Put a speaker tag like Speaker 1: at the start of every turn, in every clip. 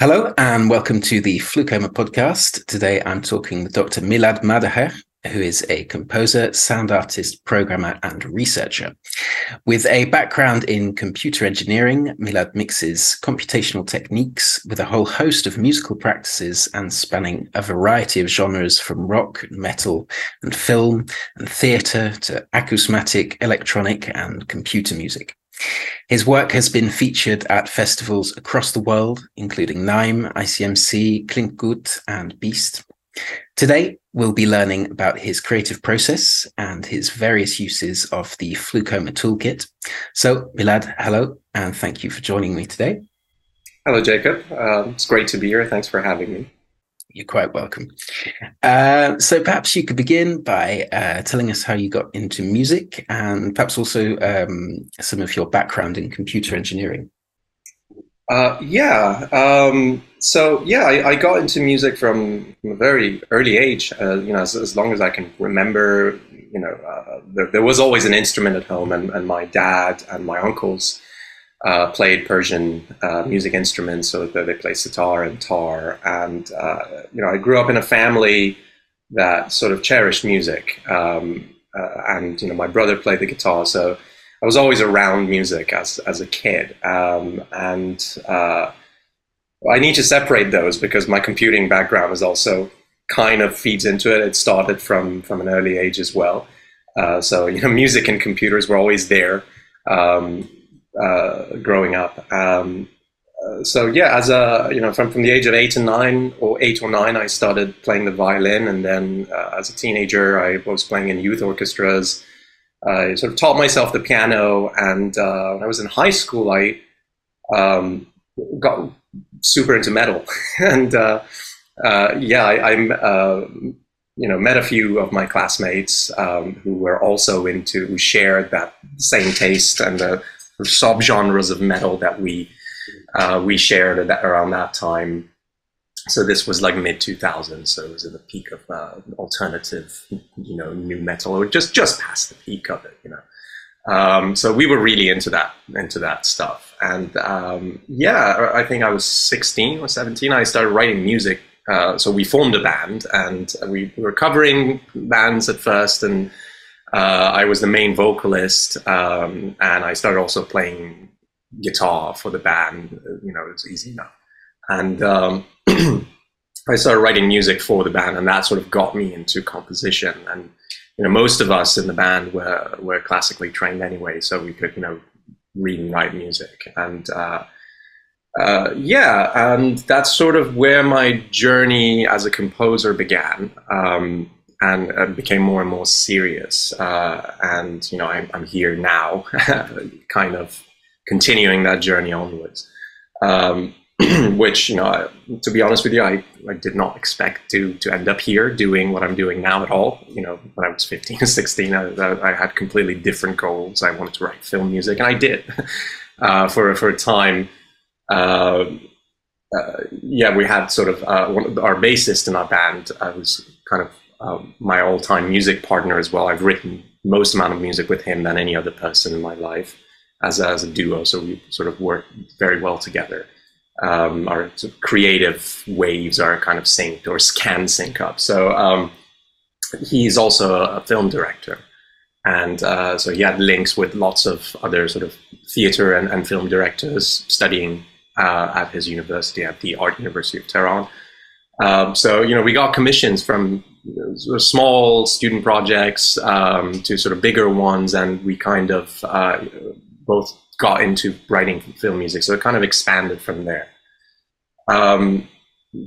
Speaker 1: Hello and welcome to the FluCoMa podcast. Today I'm talking with Dr. Milad Mardakheh, who is a composer, sound artist, programmer, and researcher. With a background in computer engineering, Milad mixes computational techniques with a whole host of musical practices and spanning a variety of genres from rock, metal, and film, and theatre to acousmatic, electronic, and computer music. His work has been featured at festivals across the world, including NIME, ICMC, Klinggut, and Beast. Today, we'll be learning about his creative process and his various uses of the FluCoMa toolkit. So, Milad, hello, and thank you for joining me today.
Speaker 2: Hello, Jacob. Uh, it's great to be here. Thanks for having me.
Speaker 1: You're quite welcome. Uh, so perhaps you could begin by uh, telling us how you got into music and perhaps also um, some of your background in computer engineering.
Speaker 2: Uh, yeah. Um, so yeah, I, I, got into music from, a very early age. Uh, you know, as, as, long as I can remember, you know, uh, there, there, was always an instrument at home, and, and my dad and my uncles uh, played Persian uh, music instruments, so they played setar and tar. And uh, you know, I grew up in a family that sort of cherished music, um, uh, and you know, my brother played the guitar, so I was always around music as as a kid. Um, and I need to separate those because my computing background is also kind of feeds into it. It started from from an early age as well. Uh, so you know, music and computers were always there. Um, uh, growing up. Um, uh, so yeah, as a you know, from from the age of eight and nine or eight or nine, I started playing the violin, and then uh, as a teenager, I was playing in youth orchestras. I sort of taught myself the piano, and uh, when I was in high school, I um, got super into metal, and uh, uh, yeah, I, am you know met a few of my classmates um, who were also into who shared that same taste and the subgenres of metal that we uh, we shared that, around that time. So this was like mid 2000s, so it was at the peak of uh, alternative, you know, nu metal, or just just past the peak of it, you know. Um, so we were really into that into that stuff, and um, yeah, I think I was 16 or 17. I started writing music. Uh, so we formed a band, and we were covering bands at first, and uh, I was the main vocalist, um, and I started also playing guitar for the band. You know, it was easy enough, and um, I started writing music for the band, and that sort of got me into composition. And you know, most of us in the band were were classically trained anyway, so we could you know read and write music, and uh, uh, yeah, and that's sort of where my journey as a composer began. Um, and uh, became more and more serious. Uh, and you know, I'm, I'm here now, kind of continuing that journey onwards. Um, which you know, to be honest with you, I, I did not expect to to end up here doing what I'm doing now at all. You know, when I was 15 or 16, I, I had completely different goals. I wanted to write film music, and I did uh, for for a time. Uh, uh, yeah, we had sort of uh, one, our bassist in our band uh, was kind of um, my all-time music partner as well. I've written most amount of music with him than any other person in my life as a, as a duo. So we sort of work very well together. Um, our sort of creative waves are kind of synced or can sync up. So um, he's also a, film director. And uh, so he had links with lots of other sort of theater and, and film directors studying uh, at his university, at the Art University of Tehran. Um, so, you know, we got commissions from sort of small student projects um, to sort of bigger ones, and we kind of uh, both got into writing film music. So it kind of expanded from there. Um,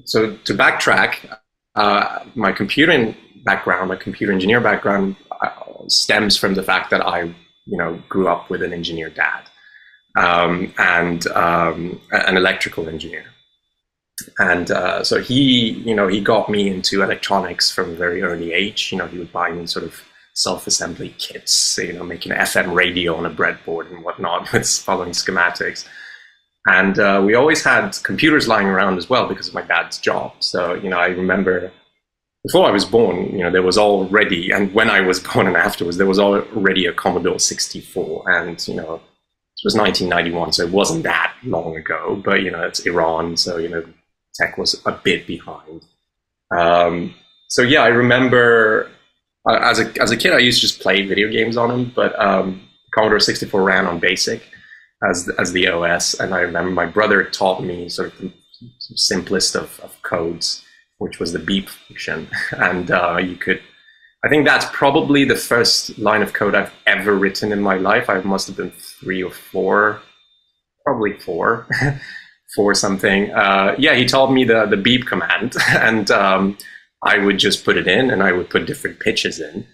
Speaker 2: so to backtrack, uh, my computing background, my computer engineer background, uh, stems from the fact that I, you know, grew up with an engineer dad um, and um, an electrical engineer. And uh, so he you know he got me into electronics from a very early age. You know he would buy me sort of self-assembly kits you know making fm radio on a breadboard and whatnot with following schematics And uh, we always had computers lying around as well because of my dad's job. So, you know, I remember before I was born, you know, there was already, and when I was born and afterwards, there was already a Commodore 64. And, you know, it was 1991, so it wasn't that long ago. But, you know, it's Iran, so, you know, tech was a bit behind. Um, so, yeah, I remember uh, as, a, as a kid, I used to just play video games on them, but um, Commodore 64 ran on BASIC as as the OS, and I remember my brother taught me sort of the simplest of, of codes, which was the beep function, and uh, you could. I think that's probably the first line of code I've ever written in my life. I must have been three or four, probably four, for something. Uh, yeah, he taught me the the beep command, and um, I would just put it in, and I would put different pitches in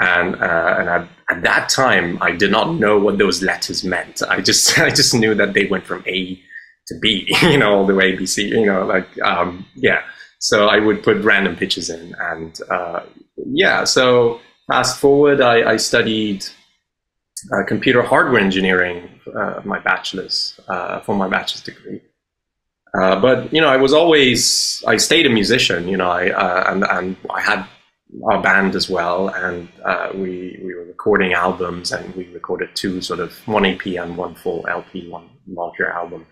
Speaker 2: and uh, and at that time I did not know what those letters meant. I just I just knew that they went from A to B, you know, all the way B C, you know, like um, yeah. So I would put random pitches in, and uh, yeah. So fast forward, I, I studied uh, computer hardware engineering, uh, my bachelor's uh, for my bachelor's degree. Uh, but you know, I was always I stayed a musician. You know, I and and I had our band as well, and uh, we we were recording albums, and we recorded two sort of one EP and one full LP, one larger album.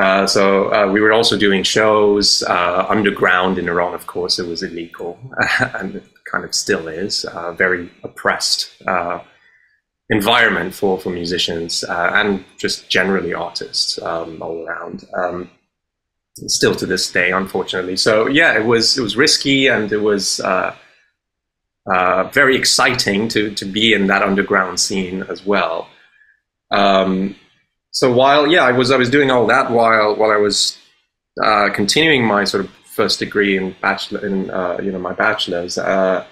Speaker 2: Uh, so uh, we were also doing shows uh, underground in Iran. Of course, it was illegal, and it kind of still is. Uh, very oppressed uh, environment for for musicians and just generally artists um, all around. Um, still to this day, unfortunately. So yeah, it was it was risky and it was uh, uh, very exciting to to be in that underground scene as well. Um, so while yeah, I was I was doing all that while while I was uh, continuing my sort of first degree in bachelor in uh, you know my bachelor's. Uh,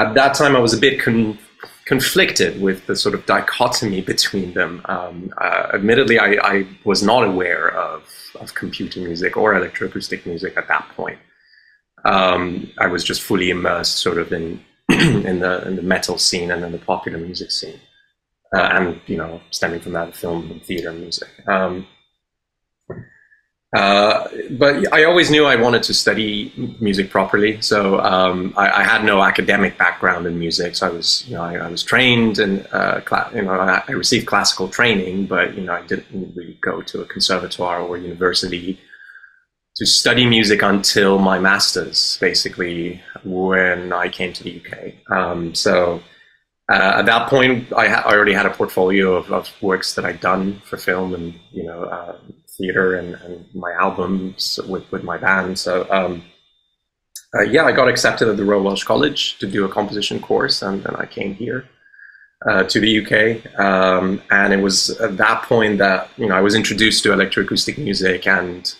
Speaker 2: at that time, I was a bit con- conflicted with the sort of dichotomy between them. Um, uh, admittedly, I, I, was not aware of, of computer music or electroacoustic music at that point. Um, I was just fully immersed sort of in, in, the, in the metal scene and in the popular music scene. Uh, and, you know, stemming from that, film and theater music. Um, uh, but I always knew I wanted to study music properly. So um, I, I, had no academic background in music. So I was, you know, I, I was trained and, uh, you know, I, I, received classical training, but, you know, I didn't really go to a conservatoire or university to study music until my master's, basically, when I came to the UK. Um, so uh, at that point, I, ha- I, already had a portfolio of, of, works that I'd done for film and, you know, uh, theater and, and my albums with, with my band. So um, uh, yeah, I got accepted at the Royal Welsh College to do a composition course, and then I came here uh, to the UK. Um, and it was at that point that you know I was introduced to electroacoustic music and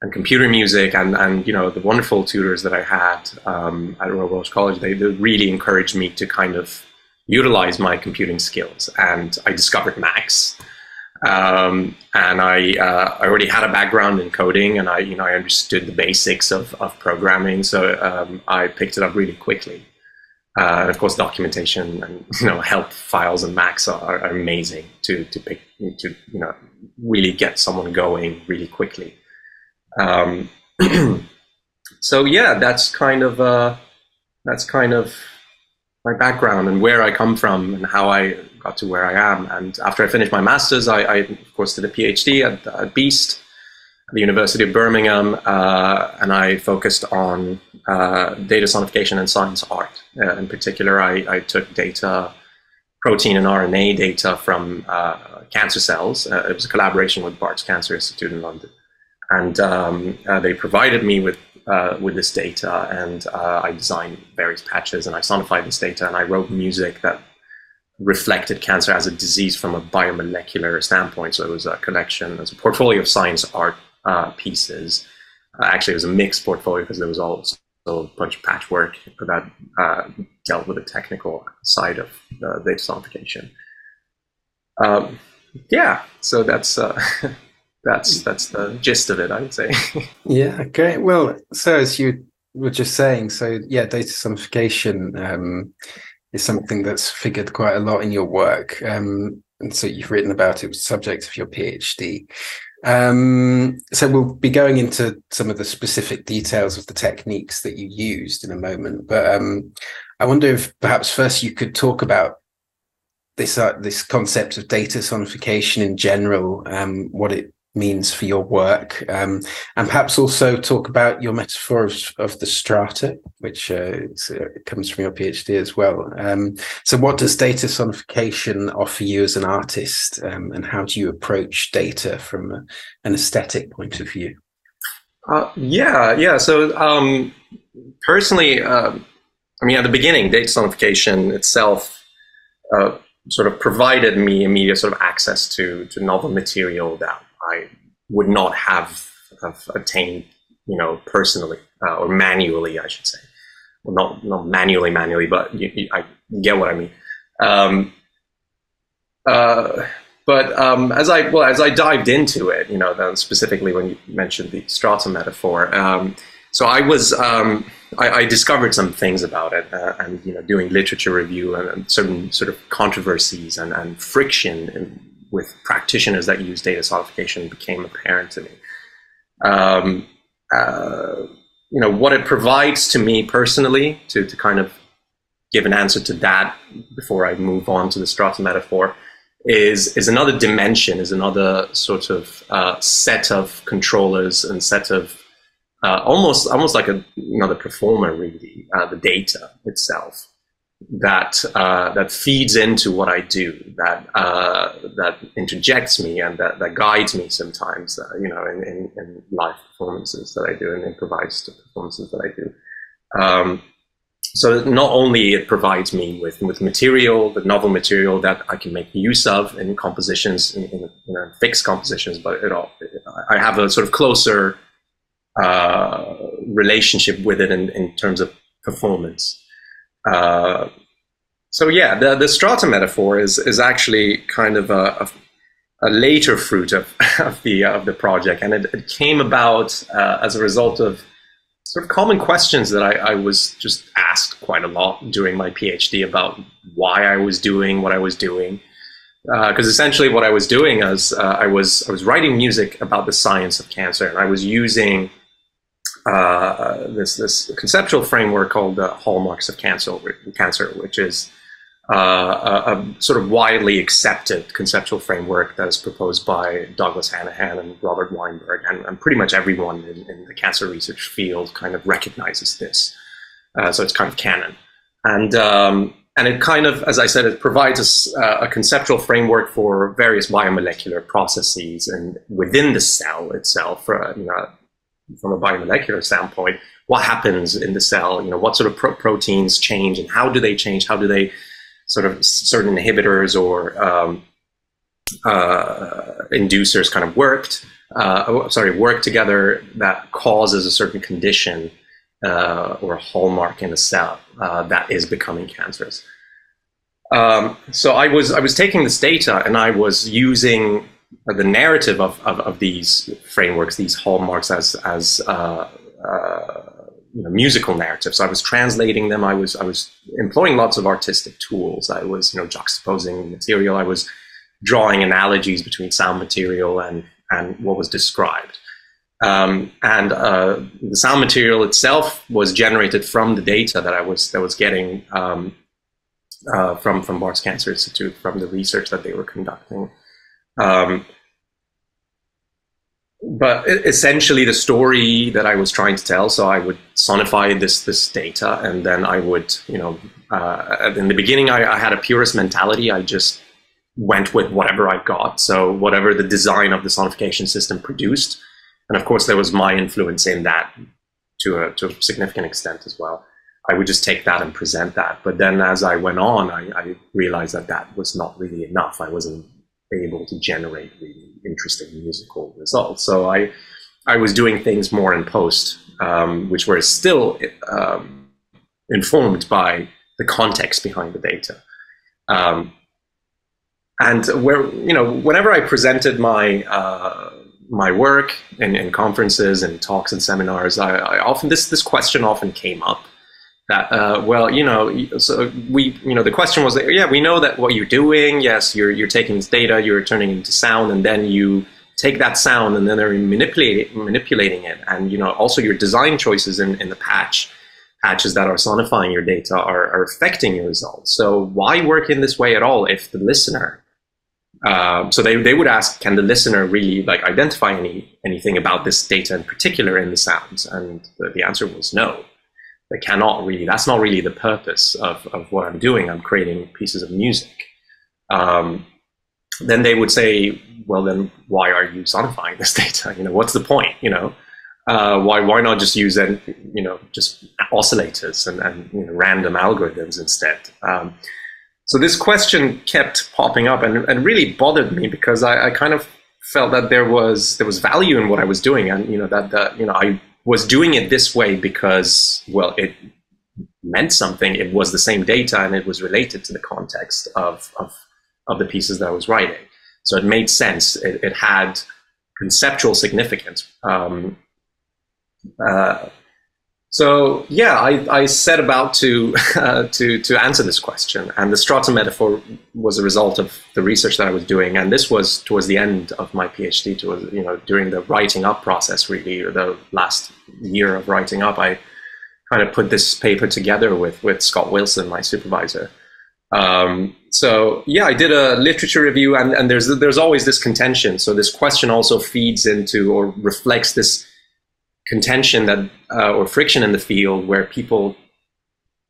Speaker 2: and computer music, and and you know the wonderful tutors that I had um, at Royal Welsh College. They, they really encouraged me to kind of utilize my computing skills, and I discovered Max. Um, and I, uh, I already had a background in coding, and I, you know, I understood the basics of, of programming, so um, I picked it up really quickly. Uh, and of course, documentation and you know help files and Max are, are, amazing to to pick to you know really get someone going really quickly. Um, so yeah, that's kind of uh, that's kind of my background and where I come from and how I got to where I am. And after I finished my master's, I, I of course did a PhD at, at Beast, at the University of Birmingham, uh, and I focused on uh, data sonification and science art. Uh, in particular, I, I, took data, protein and RNA data from uh, cancer cells. Uh, it was a collaboration with Barts Cancer Institute in London, and um, uh, they provided me with uh, with this data, and uh, I designed various patches, and I sonified this data, and I wrote music that reflected cancer as a disease from a biomolecular standpoint. So it was a collection, it was a portfolio of science art uh, pieces. Uh, actually, it was a mixed portfolio because there was also a bunch of patchwork that uh, dealt with the technical side of data sonification. Um, yeah, so that's uh, that's that's the gist of it, I would say.
Speaker 1: yeah. Okay. Well, so as you were just saying, so yeah, data sonification um, is something that's figured quite a lot in your work, um, and so you've written about it was subject of your PhD. Um, so we'll be going into some of the specific details of the techniques that you used in a moment, but um, I wonder if perhaps first you could talk about this uh, this concept of data sonification in general, um, what it means for your work, um, and perhaps also talk about your metaphor of, of the strata, which uh, uh, comes from your PhD as well. Um, so, what does data sonification offer you as an artist, um, and how do you approach data from a, an aesthetic point of view?
Speaker 2: Uh, yeah, yeah. So, um, personally, uh, I mean, at the beginning, data sonification itself uh, sort of provided me immediate sort of access to to novel material that I would not have, have attained, you know, personally uh, or manually, I should say. Well, not not manually, manually, but you, you, I get what I mean. Um, uh, but um, as I well as I dived into it, you know, then specifically when you mentioned the strata metaphor, um, so I was um, I, I, discovered some things about it, uh, and you know, doing literature review and, and certain sort of controversies and, and friction in, with practitioners that use data sonification became apparent to me. Um, uh, you know what it provides to me personally to, to kind of give an answer to that before I move on to the strata metaphor is is another dimension, is another sort of uh, set of controllers and set of uh, almost almost like a, another performer, really, uh, the data itself that uh, that feeds into what I do, that uh, that interjects me and that, that guides me sometimes, uh, you know, in, in, in, live performances that I do and improvised performances that I do. Um, so not only it provides me with, with material, the novel material that I can make use of in compositions, in, in you know, fixed compositions, but it all, I have a sort of closer uh, relationship with it in, in terms of performance. Uh, so yeah, the, the strata metaphor is is actually kind of a, a, a later fruit of, of the of the project, and it, it came about uh, as a result of sort of common questions that I, I, was just asked quite a lot during my PhD about why I was doing what I was doing. Because uh, essentially, what I was doing is uh, I was I was writing music about the science of cancer, and I was using uh, this this conceptual framework called the hallmarks of cancer, cancer, which is uh, a, a, sort of widely accepted conceptual framework that is proposed by Douglas Hanahan and Robert Weinberg, and, and pretty much everyone in, in, the cancer research field kind of recognizes this. Uh, so it's kind of canon, and um, and it kind of, as I said, it provides us uh, a conceptual framework for various biomolecular processes and within the cell itself. Uh, you know, from a biomolecular standpoint, what happens in the cell, you know, what sort of pro- proteins change and how do they change? How do they sort of certain inhibitors or um, uh, inducers kind of worked, uh, sorry, work together that causes a certain condition uh, or hallmark in a cell uh, that is becoming cancerous. Um, so I was I was taking this data and I was using the narrative of, of, of these frameworks, these hallmarks, as as uh, uh, you know, musical narratives. I was translating them. I was I was employing lots of artistic tools. I was you know juxtaposing material. I was drawing analogies between sound material and and what was described. Um, and uh, the sound material itself was generated from the data that I was that was getting um, uh, from from Barts Cancer Institute from the research that they were conducting. Um, but essentially, the story that I was trying to tell. So I would sonify this this data, and then I would, you know, uh, in the beginning, I, I had a purist mentality. I just went with whatever I got. So whatever the design of the sonification system produced, and of course, there was my influence in that to a to a significant extent as well. I would just take that and present that. But then as I went on, I, I realized that that was not really enough. I wasn't able to generate really interesting musical results. So I, I was doing things more in post, um, which were still um, informed by the context behind the data. Um, and where you know, whenever I presented my uh, my work in, in, conferences and talks and seminars, I, I often this this question often came up that uh, well you know so we you know the question was yeah we know that what you're doing yes you're you're taking this data you're turning it into sound and then you take that sound and then they're manipulating manipulating it, and you know also your design choices in, in the patch patches that are sonifying your data are, are affecting your results. So why work in this way at all if the listener uh, so they, they would ask, can the listener really like identify any anything about this data in particular in the sounds? And the, the answer was no. They cannot really. That's not really the purpose of, of what I'm doing. I'm creating pieces of music. Um, then they would say, well, then why are you sonifying this data? You know, what's the point? You know, uh, why why not just use then you know just oscillators and, and you know, random algorithms instead? Um, so this question kept popping up and, and really bothered me because I, I, kind of felt that there was there was value in what I was doing and you know that that you know I was doing it this way because well it meant something. It was the same data and it was related to the context of of, of the pieces that I was writing. So it made sense. It, it had conceptual significance. Um, uh, so yeah, I, I set about to uh, to to answer this question, and the strata metaphor was a result of the research that I was doing, and this was towards the end of my PhD, towards you know during the writing up process, really, the last year of writing up, I kind of put this paper together with with Scott Wilson, my supervisor. Um, so yeah, I did a literature review, and and there's there's always this contention. So this question also feeds into or reflects this contention that uh, or friction in the field where people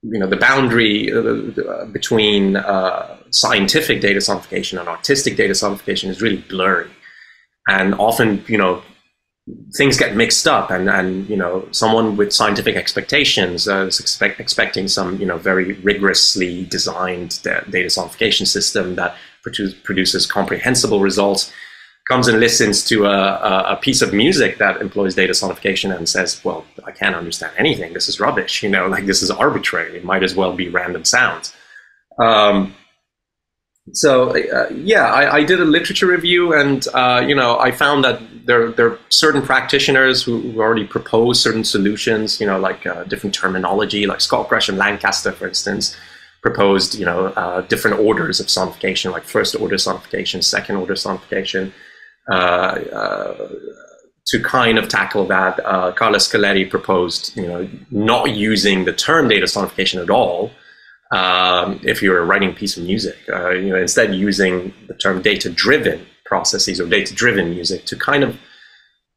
Speaker 2: you know the boundary uh, between uh, scientific data sonification and artistic data sonification is really blurry. And often you know things get mixed up and and you know someone with scientific expectations uh, is expect, expecting some you know very rigorously designed data sonification system that produce, produces comprehensible results comes and listens to a, a, piece of music that employs data sonification and says, well, I can't understand anything. This is rubbish. You know, like this is arbitrary. It might as well be random sounds. Um, so uh, yeah, I, I, did a literature review, and uh, you know, I found that there, there are certain practitioners who, who already propose certain solutions. You know, like uh, different terminology, like Scott Gresham Lancaster, for instance, proposed you know uh, different orders of sonification, like first order sonification, second order sonification. Uh, uh, to kind of tackle that, uh, Carla Scaletti proposed, you know, not using the term data sonification at all. Um, if you're writing a piece of music, uh, you know, instead using the term data-driven processes or data-driven music to kind of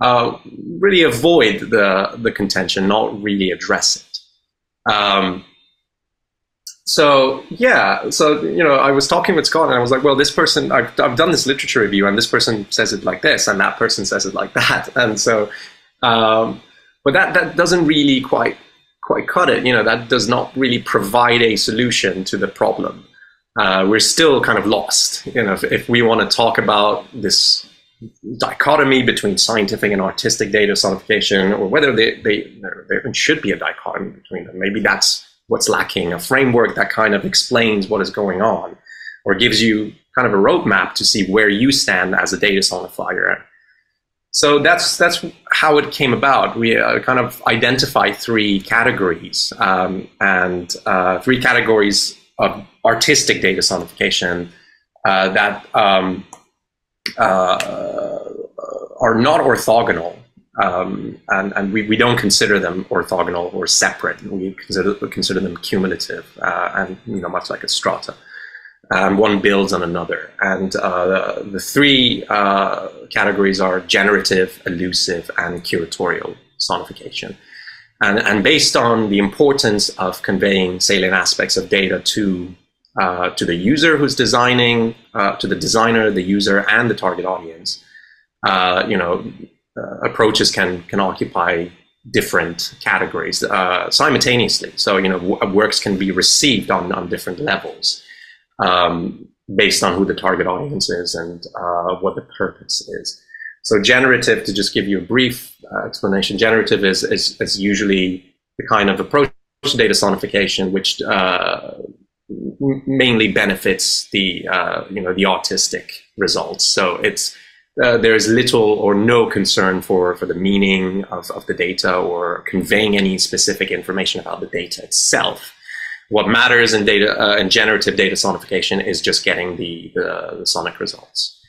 Speaker 2: uh, really avoid the the contention, not really address it. Um, so yeah so you know i was talking with scott and i was like well this person I've, I've done this literature review and this person says it like this and that person says it like that. And so um, but that that doesn't really quite quite cut it. You know that does not really provide a solution to the problem. Uh, we're still kind of lost. You know if, if we want to talk about this dichotomy between scientific and artistic data sonification or whether they, they there should be a dichotomy between them maybe that's what's lacking, a framework that kind of explains what is going on, or gives you kind of a roadmap to see where you stand as a data sonifier. So that's that's how it came about. We uh, kind of identify three categories, um, and uh, three categories of artistic data sonification uh, that um, uh, are not orthogonal um, and, and we, we don't consider them orthogonal or separate. We consider, we consider them cumulative uh, and you know much like a strata. And one builds on another. And uh, the three uh, categories are generative, allusive, and curatorial sonification. And, and based on the importance of conveying salient aspects of data to uh, to the user who's designing, uh, to the designer, the user, and the target audience, uh, you know, approaches can can occupy different categories uh, simultaneously. So you know w- works can be received on on different levels um, based on who the target audience is and uh, what the purpose is. So generative, to just give you a brief uh, explanation, generative is, is, is usually the kind of approach to data sonification which uh, mainly benefits the uh, you know the artistic results. So it's uh, there is little or no concern for, for the meaning of, of the data or conveying any specific information about the data itself. What matters in data uh, in generative data sonification is just getting the, the, the sonic results.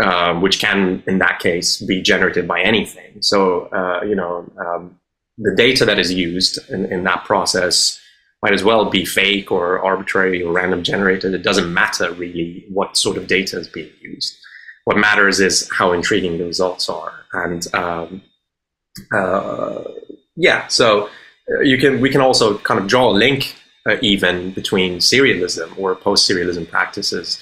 Speaker 2: uh, which can, in that case, be generated by anything. So, uh, you know, um, the data that is used in, in, that process might as well be fake or arbitrary or random generated. It doesn't matter really what sort of data is being used. What matters is how intriguing the results are. And um, uh, yeah, so uh, you can we can also kind of draw a link uh, even between serialism or post-serialism practices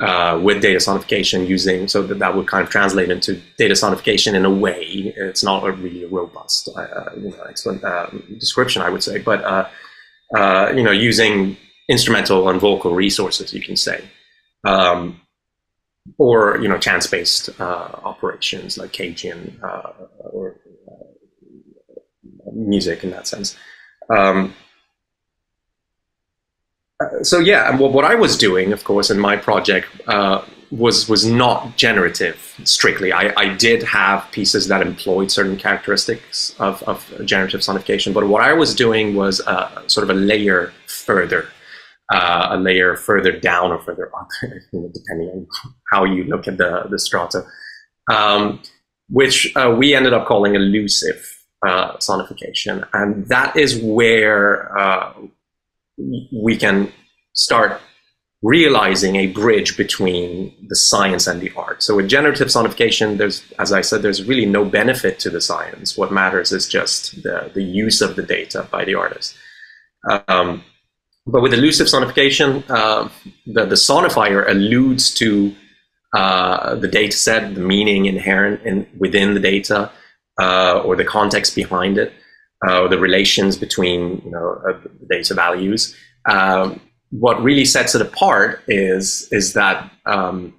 Speaker 2: uh, with data sonification using so that that would kind of translate into data sonification in a way it's not a really robust uh, you know excellent um, description i would say but uh, uh, you know using instrumental and vocal resources you can say um, or you know chance-based operations like Cajun or music in that sense. Um, uh, so yeah, what, what I was doing, of course, in my project uh, was was not generative strictly. I, I did have pieces that employed certain characteristics of, of generative sonification, but what I was doing was uh, sort of a layer further, uh, a layer further down or further up, depending on how you look at the the strata, um, which uh, we ended up calling allusive uh, sonification. And that is where uh, we can start realizing a bridge between the science and the art. So with generative sonification, there's, as I said, there's really no benefit to the science. What matters is just the, the use of the data by the artist. Um, but with allusive sonification, uh, the, the sonifier alludes to uh, the data set, the meaning inherent in, within the data, uh, or the context behind it, uh, or the relations between you know uh, data values. Um, what really sets it apart is is that um,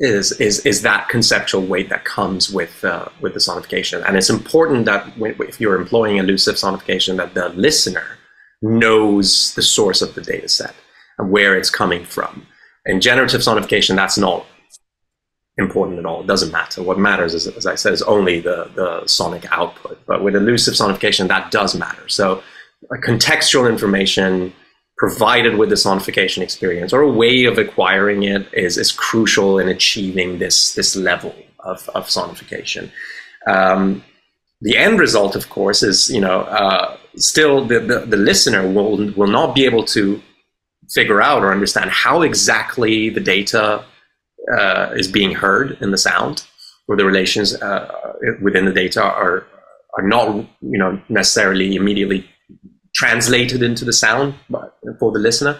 Speaker 2: is is is that conceptual weight that comes with uh, with the sonification, and it's important that when, if you're employing allusive sonification, that the listener knows the source of the data set and where it's coming from. In generative sonification, that's not important at all. It doesn't matter. What matters, is, as I said, is only the, the sonic output. But with allusive sonification, that does matter. So contextual information provided with the sonification experience or a way of acquiring it is, is crucial in achieving this, this level of, of sonification. Um, the end result, of course, is you know uh, still the, the, the listener will will not be able to figure out or understand how exactly the data uh, is being heard in the sound, or the relations uh, within the data are are not you know necessarily immediately translated into the sound for the listener.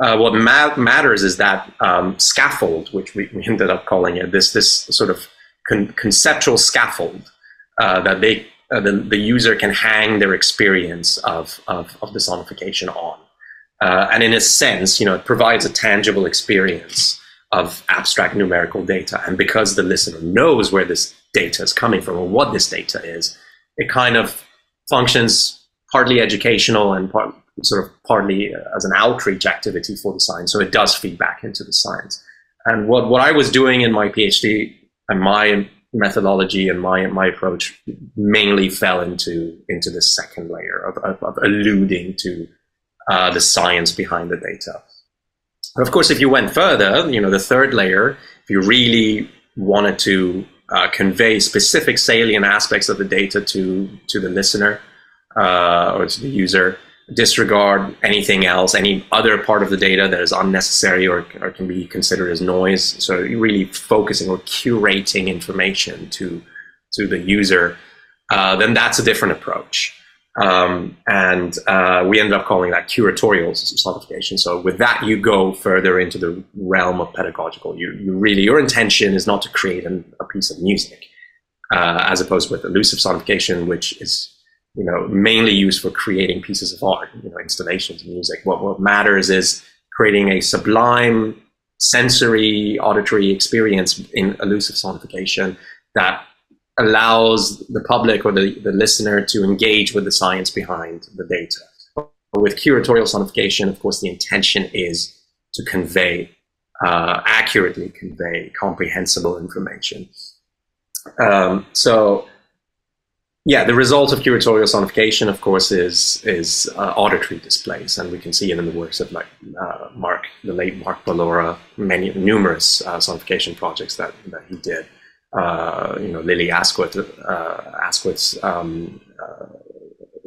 Speaker 2: Uh, what ma- matters is that um, scaffold, which we, we, ended up calling it, this this sort of con- conceptual scaffold uh, that they uh, the, the user can hang their experience of of, of the sonification on, uh, and in a sense, you know, it provides a tangible experience of abstract numerical data. And because the listener knows where this data is coming from or what this data is, it kind of functions partly educational and part, sort of partly as an outreach activity for the science. So it does feed back into the science. And what, what I was doing in my PhD and my methodology and my, my approach mainly fell into, into the second layer of, of, of alluding to uh, the science behind the data. Of course, if you went further, you know, the third layer, if you really wanted to uh, convey specific salient aspects of the data to to the listener uh, or to the user, disregard anything else, any other part of the data that is unnecessary or, or can be considered as noise. So really focusing or curating information to to the user. Uh, then that's a different approach. Um, and uh, we ended up calling that curatorial sonification. So with that, you go further into the realm of pedagogical. You, you really, your intention is not to create an, a piece of music, uh, as opposed with allusive sonification, which is you know mainly used for creating pieces of art, you know, installations music. What, what matters is creating a sublime sensory auditory experience in allusive sonification that allows the public or the, the listener to engage with the science behind the data. With curatorial sonification, of course, the intention is to convey, uh, accurately convey comprehensible information. Um, so yeah, the result of curatorial sonification, of course, is is uh, auditory displays, and we can see it in the works of like uh, Mark, the late Mark Ballora, many numerous uh, sonification projects that that he did. Uh, you know, Lily Asquith, uh, Asquith's um, uh,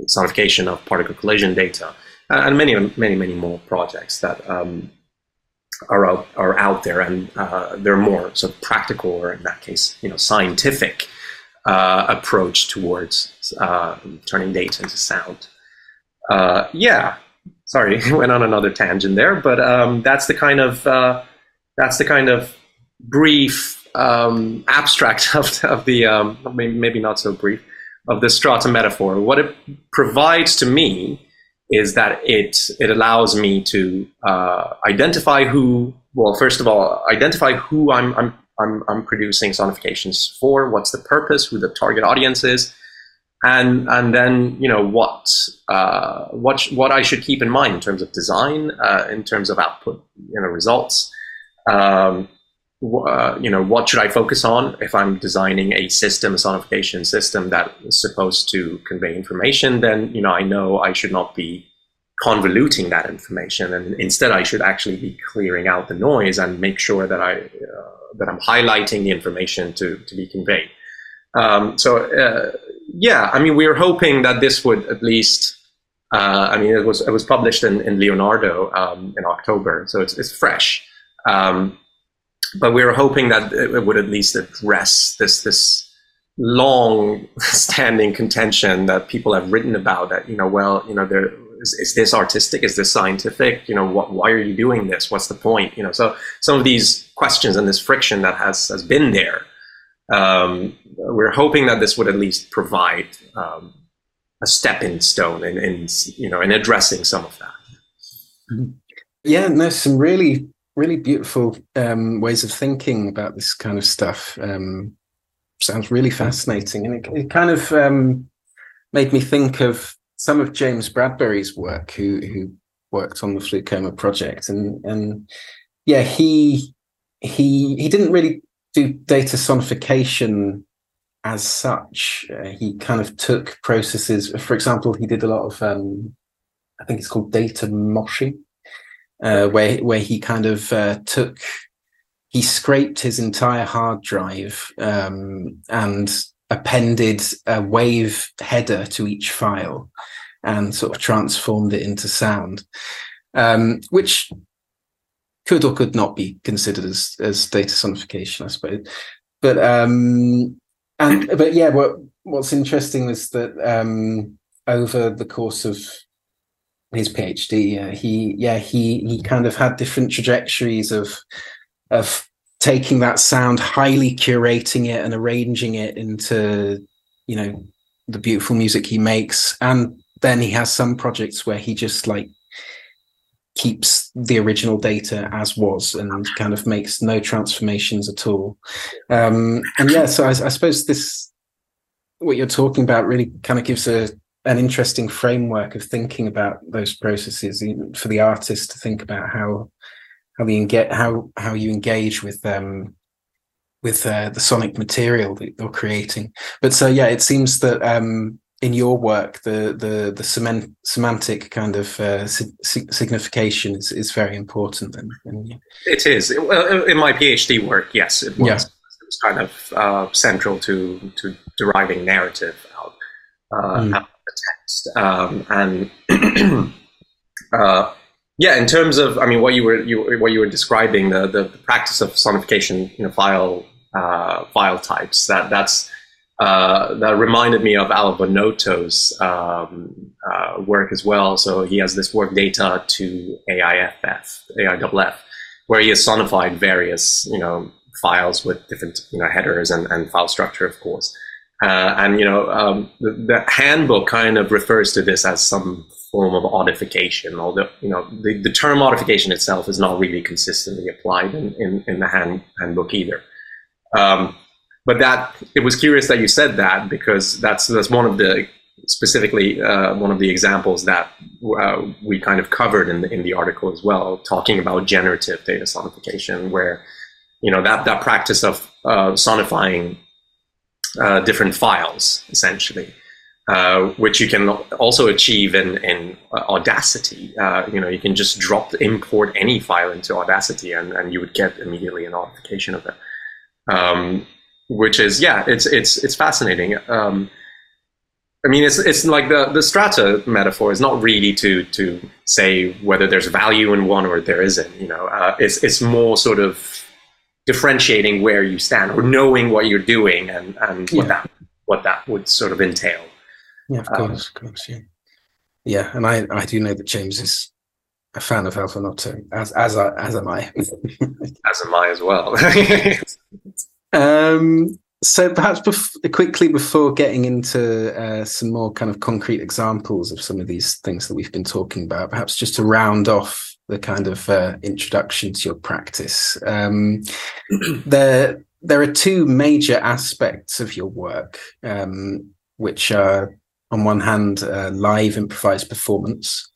Speaker 2: sonification of particle collision data, and many, many, many more projects that um, are out are out there, and they're more sort of practical, or in that case, you know, scientific uh, approach towards uh, turning data into sound. Uh, yeah, sorry, went on another tangent there, but um, that's the kind of uh, that's the kind of brief um, abstract of, of the um, maybe not so brief of the strata metaphor. What it provides to me is that it it allows me to uh, identify who well first of all identify who I'm, I'm I'm, I'm producing sonifications for, what's the purpose, who the target audience is, and and then you know what uh, what what I should keep in mind in terms of design, uh, in terms of output, you know, results. Um, uh, you know, what should I focus on if I'm designing a system, a sonification system that is supposed to convey information? Then you know, I know I should not be convoluting that information, and instead I should actually be clearing out the noise and make sure that I uh, that I'm highlighting the information to, to be conveyed. Um, so uh, yeah, I mean, we were hoping that this would at least. Uh, I mean, it was it was published in, in Leonardo um, in October, so it's it's fresh. Um, but we were hoping that it would at least address this this long standing contention that people have written about that you know well you know there is, is this artistic? Is this scientific? You know, what, why are you doing this? What's the point? You know, so some of these questions and this friction that has has been there, um, we're hoping that this would at least provide um, a stepping stone in, in you know in addressing some of that.
Speaker 1: Mm-hmm. Yeah, and there's some really really beautiful um, ways of thinking about this kind of stuff. Um, sounds really fascinating, and it, it kind of um, made me think of some of James Bradbury's work, who who worked on the FluCoMa project, and and yeah, he he he didn't really do data sonification as such. Uh, he kind of took processes. For example, he did a lot of um, I think it's called data moshing, uh, where where he kind of uh, took he scraped his entire hard drive um, and appended a wave header to each file and sort of transformed it into sound, um, which could or could not be considered as as data sonification, I suppose. But um, and but yeah, what what's interesting is that um, over the course of his PhD, uh, he yeah he he kind of had different trajectories of of taking that sound, highly curating it and arranging it into, you know, the beautiful music he makes. And then he has some projects where he just like keeps the original data as was and kind of makes no transformations at all. Um, and yeah, so I, I suppose this, what you're talking about really kind of gives a, an interesting framework of thinking about those processes for the artist to think about how how you get how how you engage with um with uh, the sonic material that you're creating. But so yeah, it seems that um, in your work, the the the cement, semantic kind of uh, signification is, is very important. And, and
Speaker 2: it is. In my PhD work, yes, it was. Yeah. It was kind of uh, central to to deriving narrative out, uh, mm. Text, um, and uh, yeah, in terms of, I mean, what you were you, what you were describing, the, the, the practice of sonification, you know, file uh, file types. That that's uh, that reminded me of Al Bonotto's um, uh, work as well. So he has this work data to AIFF, AIFF, where he has sonified various, you know, files with different, you know, headers and, and file structure, of course. Uh, and you know, um, the, the, handbook kind of refers to this as some form of audification, although you know the, the term audification itself is not really consistently applied in, in, in the hand, handbook either. Um, but that it was curious that you said that because that's that's one of the specifically uh, one of the examples that uh, we kind of covered in the, in the article as well, talking about generative data sonification, where you know that that practice of uh, sonifying uh, different files essentially uh, which you can also achieve in, in Audacity. Uh, you know, you can just drop import any file into Audacity, and, and you would get immediately an audification of it. Um, which is yeah, it's it's it's fascinating. Um, I mean, it's it's like the the strata metaphor is not really to to say whether there's value in one or there isn't. You know, uh, it's it's more sort of differentiating where you stand or knowing what you're doing and and what that what that would sort of entail.
Speaker 1: Yeah, of um, course, of course, yeah, yeah. And I I do know that James is a fan of Alva Noto, as as as am I.
Speaker 2: as am I as well.
Speaker 1: um, so perhaps bef- quickly before getting into uh, some more kind of concrete examples of some of these things that we've been talking about, perhaps just to round off the kind of uh, introduction to your practice, um, there there are two major aspects of your work, um, which are on one hand uh, live improvised performance,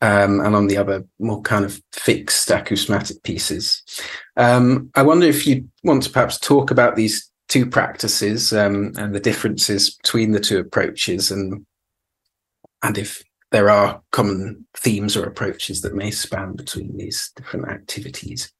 Speaker 1: um, and on the other more kind of fixed acousmatic pieces. Um, I wonder if you want to perhaps talk about these two practices um, and the differences between the two approaches and and if there are common themes or approaches that may span between these different activities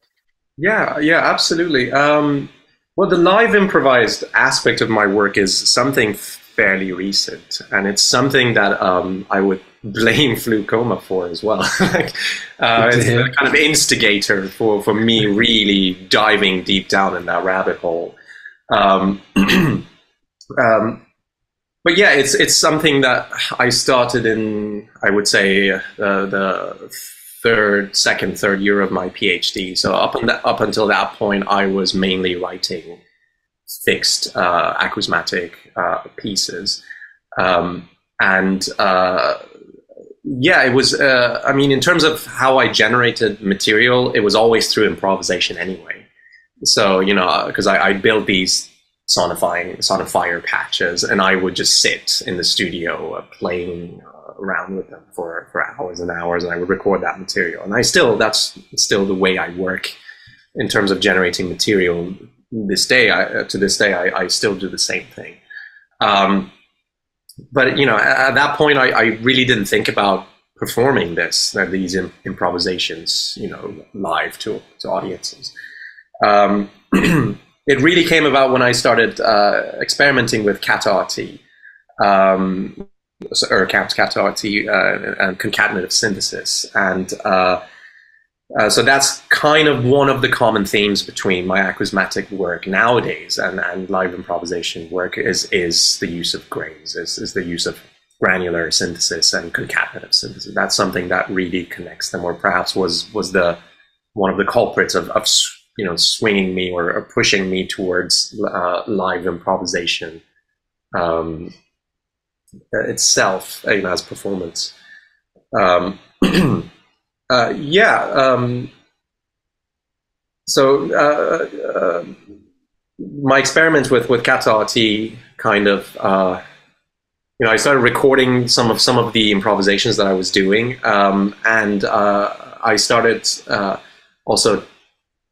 Speaker 2: yeah yeah absolutely um, well the live improvised aspect of my work is something fairly recent and it's something that um, i would blame FluCoMa for as well. like, uh, it's a kind of instigator for, for me really diving deep down in that rabbit hole. Um, um, but yeah, it's it's something that I started in, I would say, uh, the third, second, third year of my PhD. So up, the, up until that point, I was mainly writing fixed uh, acousmatic uh, pieces, um, and uh, yeah, it was. Uh, I mean, in terms of how I generated material, it was always through improvisation anyway. So you know, because I, I built these sonifying sonifier patches, and I would just sit in the studio uh, playing uh, around with them for for hours and hours, and I would record that material. And I still that's still the way I work in terms of generating material. This day, I, uh, to this day, I, I, still do the same thing. Um, but you know, at, at that point, I, I, really didn't think about performing this, uh, these improvisations, you know, live to to audiences. Um, it really came about when I started uh, experimenting with CataRT, um, or CataRT uh, and concatenative synthesis. And uh, uh, so that's kind of one of the common themes between my acousmatic work nowadays and, and live improvisation work is, is the use of grains, is, is the use of granular synthesis and concatenative synthesis. That's something that really connects them, or perhaps was, was the one of the culprits of, of you know swinging me or, pushing me towards uh, live improvisation um, itself you know as performance. Um, uh, yeah um, so uh, uh, my experiment with with CataRT kind of uh, you know I started recording some of some of the improvisations that I was doing um, and uh, I started also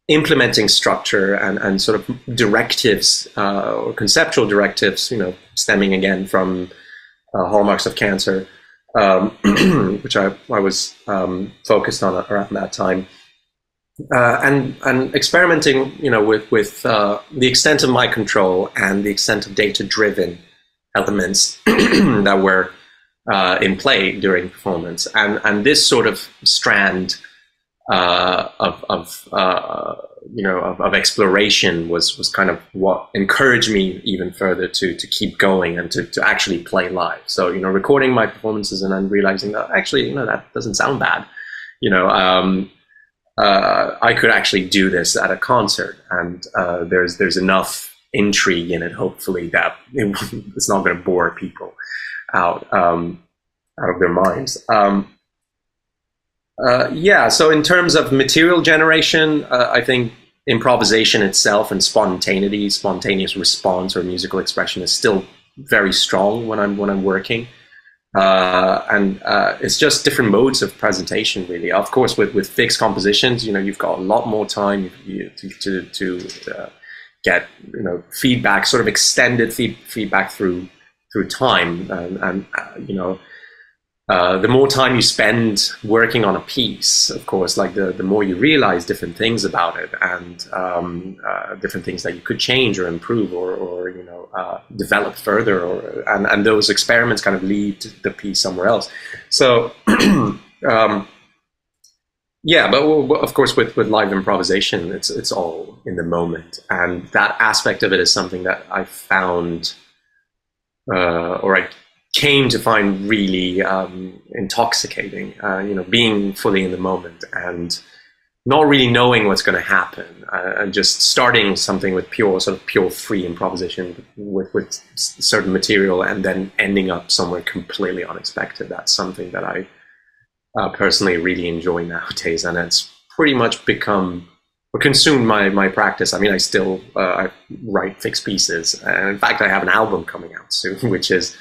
Speaker 2: implementing structure and, and sort of directives uh, or conceptual directives, you know, stemming again from uh, hallmarks of cancer, um, which I, I was um, focused on around that time. Uh, and and experimenting, you know, with with uh, the extent of my control and the extent of data-driven elements that were uh, in play during performance, and and this sort of strand uh, of, of uh, you know of, of, exploration was was kind of what encouraged me even further to to keep going and to, to actually play live. So you know, recording my performances and then realizing that actually you know that doesn't sound bad. You know, um, uh, I could actually do this at a concert, and uh, there's there's enough intrigue in it, hopefully, that it, it's not going to bore people out um, out of their minds. Um, uh, yeah, so in terms of material generation, uh, I think improvisation itself and spontaneity, spontaneous response or musical expression is still very strong when I'm when I'm working. Uh, and uh, it's just different modes of presentation, really. Of course, with, with fixed compositions, you know, you've got a lot more time you, to to, to uh, get you know feedback, sort of extended feed, feedback through through time, and, and uh, you know, uh, the more time you spend working on a piece, of course, like the, the more you realize different things about it and um, uh, different things that you could change or improve or, or you know, uh, develop further. Or, and, and those experiments kind of lead the piece somewhere else. So, um, yeah, but of course, with, with live improvisation, it's, it's all in the moment. And that aspect of it is something that I found, uh, or I came to find really um, intoxicating. Uh, you know, being fully in the moment and not really knowing what's going to happen, uh, and just starting something with pure sort of pure free improvisation with with certain material, and then ending up somewhere completely unexpected. That's something that I uh, personally really enjoy nowadays, and it's pretty much become or consumed my my practice. I mean, I still uh, write fixed pieces, and in fact, I have an album coming out soon, which is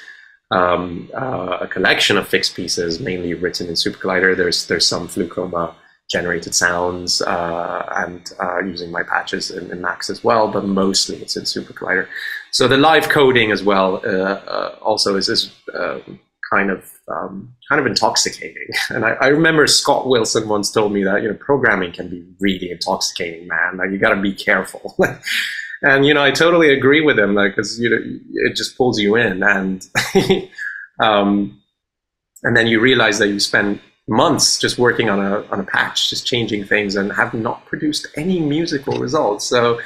Speaker 2: um, uh, a collection of fixed pieces, mainly written in SuperCollider. There's there's some FluCoMa generated sounds uh, and uh, using my patches in, in, Max as well, but mostly it's in SuperCollider. So the live coding as well uh, uh, also is, is um, kind of um, kind of intoxicating. And I, I, remember Scott Wilson once told me that you know programming can be really intoxicating, man. Like you got to be careful. and you know I totally agree with him because you know it just pulls you in and um, and then you realize that you spend months just working on a on a patch just changing things and have not produced any musical results. So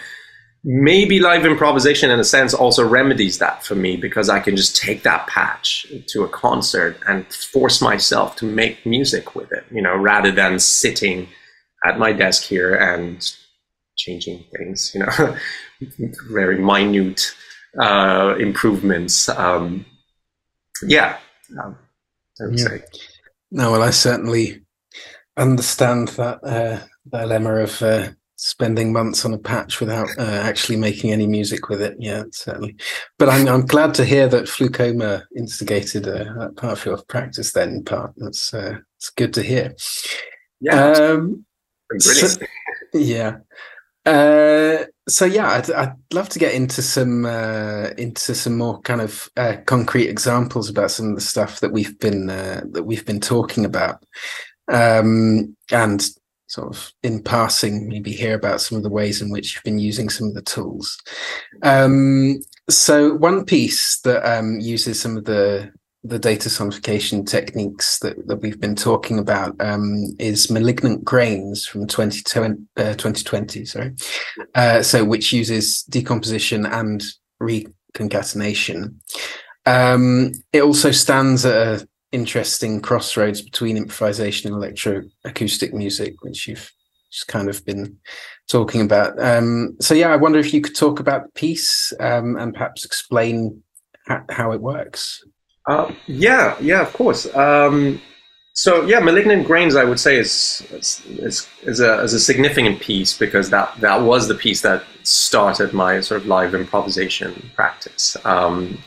Speaker 2: maybe live improvisation in a sense also remedies that for me because I can just take that patch to a concert and force myself to make music with it you know rather than sitting at my desk here and changing things you know very minute uh, improvements. Um, yeah, um, I would yeah. say.
Speaker 1: No, well, I certainly understand that uh, dilemma of uh, spending months on a patch without uh, actually making any music with it. Yeah, certainly. But I'm I'm glad to hear that FluCoMa instigated uh, that part of your practice. Then part that's uh, it's good to hear.
Speaker 2: Yeah. Um,
Speaker 1: so, yeah. Uh, so yeah, I'd, I'd love to get into some uh, into some more kind of uh, concrete examples about some of the stuff that we've been uh, that we've been talking about, um, and sort of in passing, maybe hear about some of the ways in which you've been using some of the tools. Um, so one piece that um, uses some of the the data sonification techniques that, that we've been talking about um, is malignant grains from 2020, uh, 2020 sorry. Uh, so which uses decomposition and reconcatenation. Um, it also stands at an interesting crossroads between improvisation and electroacoustic music which you've just kind of been talking about. Um, so yeah i wonder if you could talk about the piece um, and perhaps explain how it works
Speaker 2: uh, yeah, yeah, of course. Um, so yeah, malignant grains, I would say, is is, is, a, is a significant piece because that that was the piece that started my sort of live improvisation practice. Um,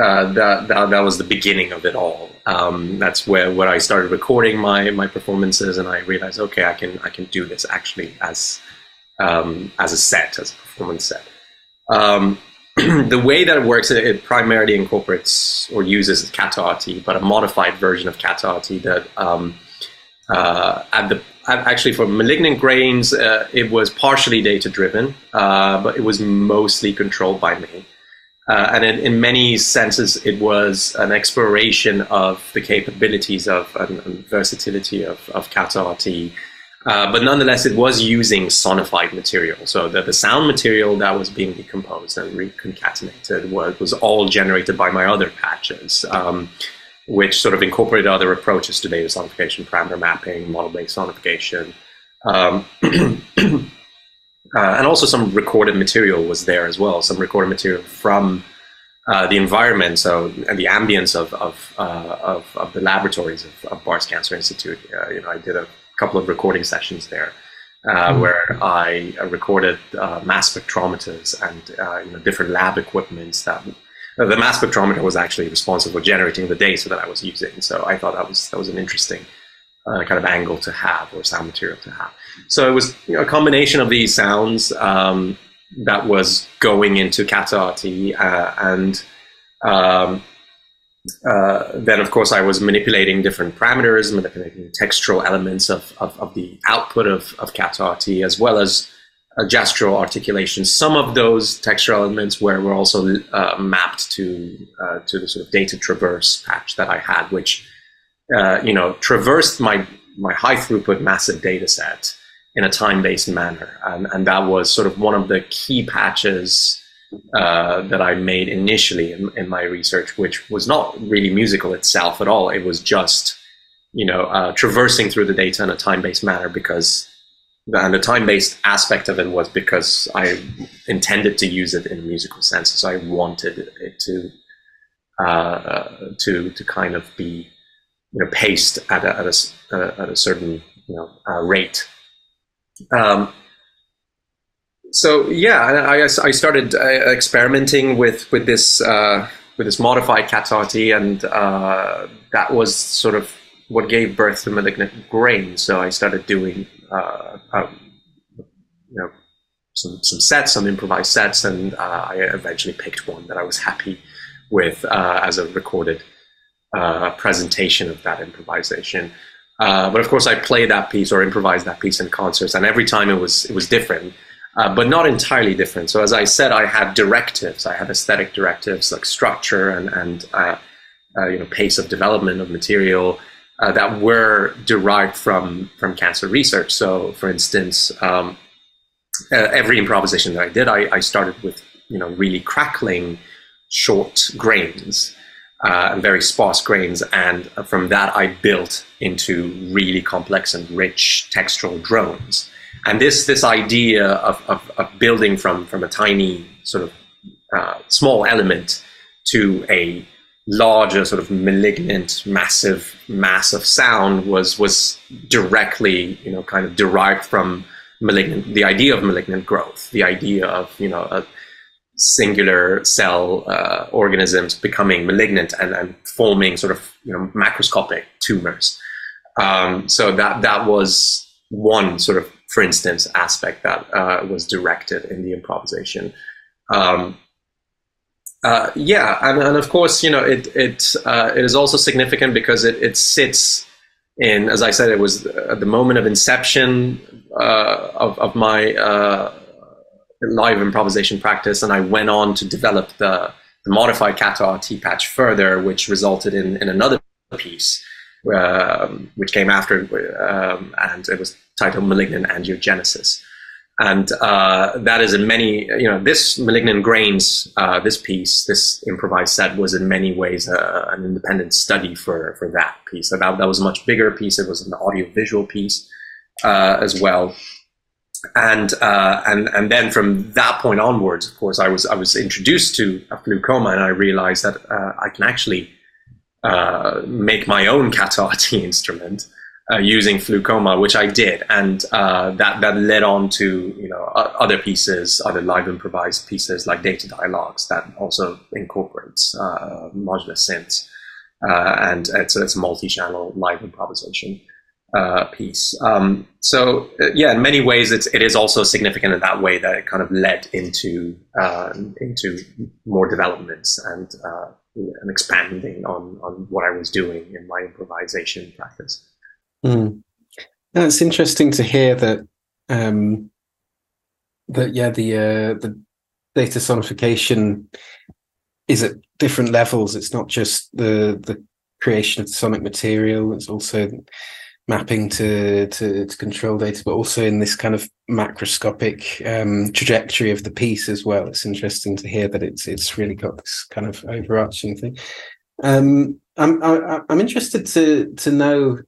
Speaker 2: uh, that, that that was the beginning of it all. Um, that's where where I started recording my my performances, and I realized, okay, I can I can do this actually as um, as a set, as a performance set. Um, the way that it works, it, it, primarily incorporates or uses CataRT, but a modified version of CataRT that um, uh, at the actually for malignant grains, uh, it was partially data driven, uh, but it was mostly controlled by me. Uh, and in, in, many senses, it was an exploration of the capabilities of and, and versatility of, of CataRT uh, but nonetheless, it was using sonified material. So the, the sound material that was being decomposed and reconcatenated was, was all generated by my other patches, um, which sort of incorporated other approaches to data sonification, parameter mapping, model-based sonification. Um, uh, and also some recorded material was there as well, some recorded material from uh, the environment, so and the ambience of of, uh, of, of the laboratories of, of Barts Cancer Institute. Uh, you know, I did a couple of recording sessions there. Uh, mm-hmm. where I uh, recorded uh, mass spectrometers and uh, you know, different lab equipments that uh, the mass spectrometer was actually responsible for generating the data that I was using. So I thought that was that was an interesting uh, kind of angle to have or sound material to have. So it was you know, a combination of these sounds um, that was going into CataRT and Um, uh, then, of course, I was manipulating different parameters, manipulating textural elements of, of, of the output of, of CataRT, as well as uh, gestural articulation. Some of those textural elements were, were also uh, mapped to uh, to the sort of data traverse patch that I had, which uh, you know traversed my my high throughput massive data set in a time based manner, and, and that was sort of one of the key patches uh, that I made initially in, in, my research, which was not really musical itself at all. It was just, you know, uh, traversing through the data in a time-based manner because, and the time-based aspect of it was because I intended to use it in a musical sense. So I wanted it to, uh, to, to kind of be, you know, paced at a, at a, at a certain, you know, uh, rate. Um, so yeah, I, I started uh, experimenting with with this uh, with this modified CataRT, and uh, that was sort of what gave birth to malignant grain. So I started doing uh, um, you know some some sets, some improvised sets, and uh, I eventually picked one that I was happy with uh, as a recorded presentation of that improvisation. but of course, I played that piece or improvised that piece in concerts, and every time it was it was different uh, but not entirely different. So as I said, I had directives. I had aesthetic directives like structure and and uh, uh, you know pace of development of material uh, that were derived from from cancer research. So for instance, um, uh, every improvisation that I did, I, I, started with you know really crackling short grains. And very sparse grains, and from that I built into really complex and rich textural drones and this this idea of, of, of, building from from a tiny sort of uh, small element to a larger sort of malignant massive mass of sound was was directly you know kind of derived from malignant the idea of malignant growth the idea of you know a singular cell uh, organisms becoming malignant and, and forming sort of you know macroscopic tumors. Um, so that that was one sort of for instance, aspect that uh, was directed in the improvisation. Um, uh, yeah, and, and, of course, you know, it it uh, it is also significant because it, it sits in, as I said, it was at the moment of inception uh, of, of my uh, live improvisation practice, and I went on to develop the, the modified CataRT patch further, which resulted in, in another piece, um, which came after, um, and it was titled Malignant Angiogenesis. And uh, that is in many, you know, this Malignant Grains, uh, this piece, this improvised set was in many ways uh, an independent study for, for that piece. That, that was a much bigger piece. It was an audio-visual piece uh, as well. And, uh, and, and then from that point onwards, of course, I was, I was introduced to a FluCoMa and I realized that uh, I can actually make my own CataRT instrument uh, using FluCoMa, which I did, and uh, that that led on to you know other pieces, other live improvised pieces like Data Dialogues that also incorporates uh, modular synths, uh, and it's, it's a multi-channel live improvisation uh, piece. Um, so uh, yeah, in many ways, it's it is also significant in that way that it kind of led into into more developments and and expanding on on what I was doing in my improvisation practice.
Speaker 1: Mm. That's interesting to hear that. Um, that yeah, the uh, the data sonification is at different levels. It's not just the the creation of the sonic material. It's also mapping to, to, to control data, but also in this kind of macroscopic um, trajectory of the piece as well. It's interesting to hear that it's it's really got this kind of overarching thing. Um, I'm I, I'm interested to to know,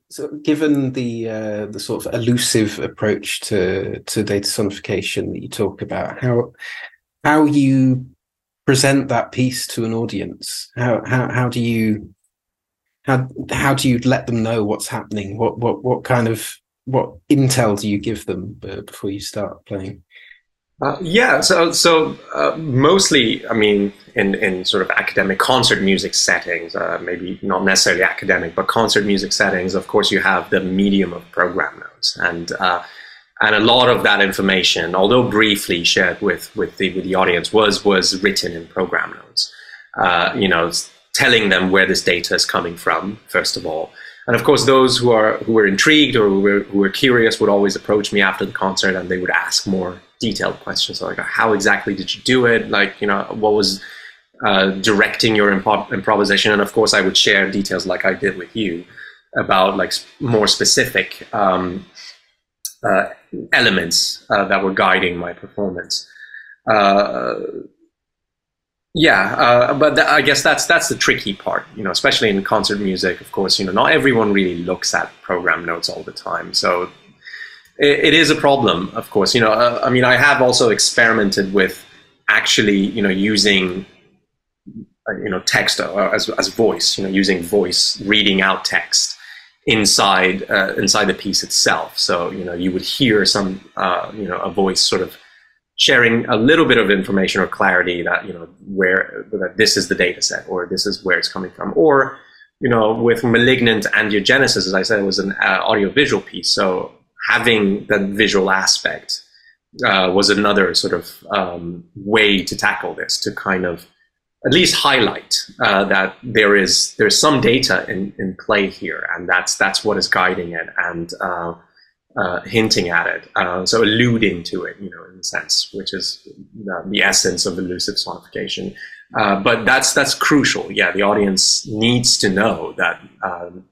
Speaker 1: given the uh, the sort of allusive approach to to data sonification that you talk about, how how you present that piece to an audience. How how how do you how how do you let them know what's happening? What what what kind of what intel do you give them before you start playing?
Speaker 2: Uh, yeah, so so uh, mostly, I mean, in in sort of academic concert music settings, uh, maybe not necessarily academic, but concert music settings. Of course, you have the medium of program notes, and uh, and a lot of that information, although briefly shared with with the with the audience, was was written in program notes. uh, you know, telling them where this data is coming from, first of all. And of course, those who are who were intrigued or who were, who were curious would always approach me after the concert, and they would ask more detailed questions like, "How exactly did you do it? Like, you know, what was uh, directing your improv- improvisation?" And of course, I would share details like I did with you about like more specific um, uh, elements uh, that were guiding my performance. Uh, yeah, uh, but th- I guess that's that's the tricky part, you know, especially in concert music. Of course, you know, not everyone really looks at program notes all the time, so it, it is a problem. Of course, you know, uh, I mean, I have also experimented with actually, you know, using uh, you know text uh, as as voice, you know, using voice reading out text inside uh, inside the piece itself. So you know, you would hear some uh, you know a voice sort of sharing a little bit of information or clarity that you know where that this is the data set or this is where it's coming from or you know with malignant angiogenesis as i said it was an uh, audio-visual piece so having that visual aspect uh, was another sort of um, way to tackle this to kind of at least highlight uh, that there is there's some data in, in play here and that's that's what is guiding it and uh, uh, hinting at it, uh, so alluding to it, you know, in a sense, which is the, essence of allusive sonification. Uh, but that's that's crucial. Yeah, the audience needs to know that um,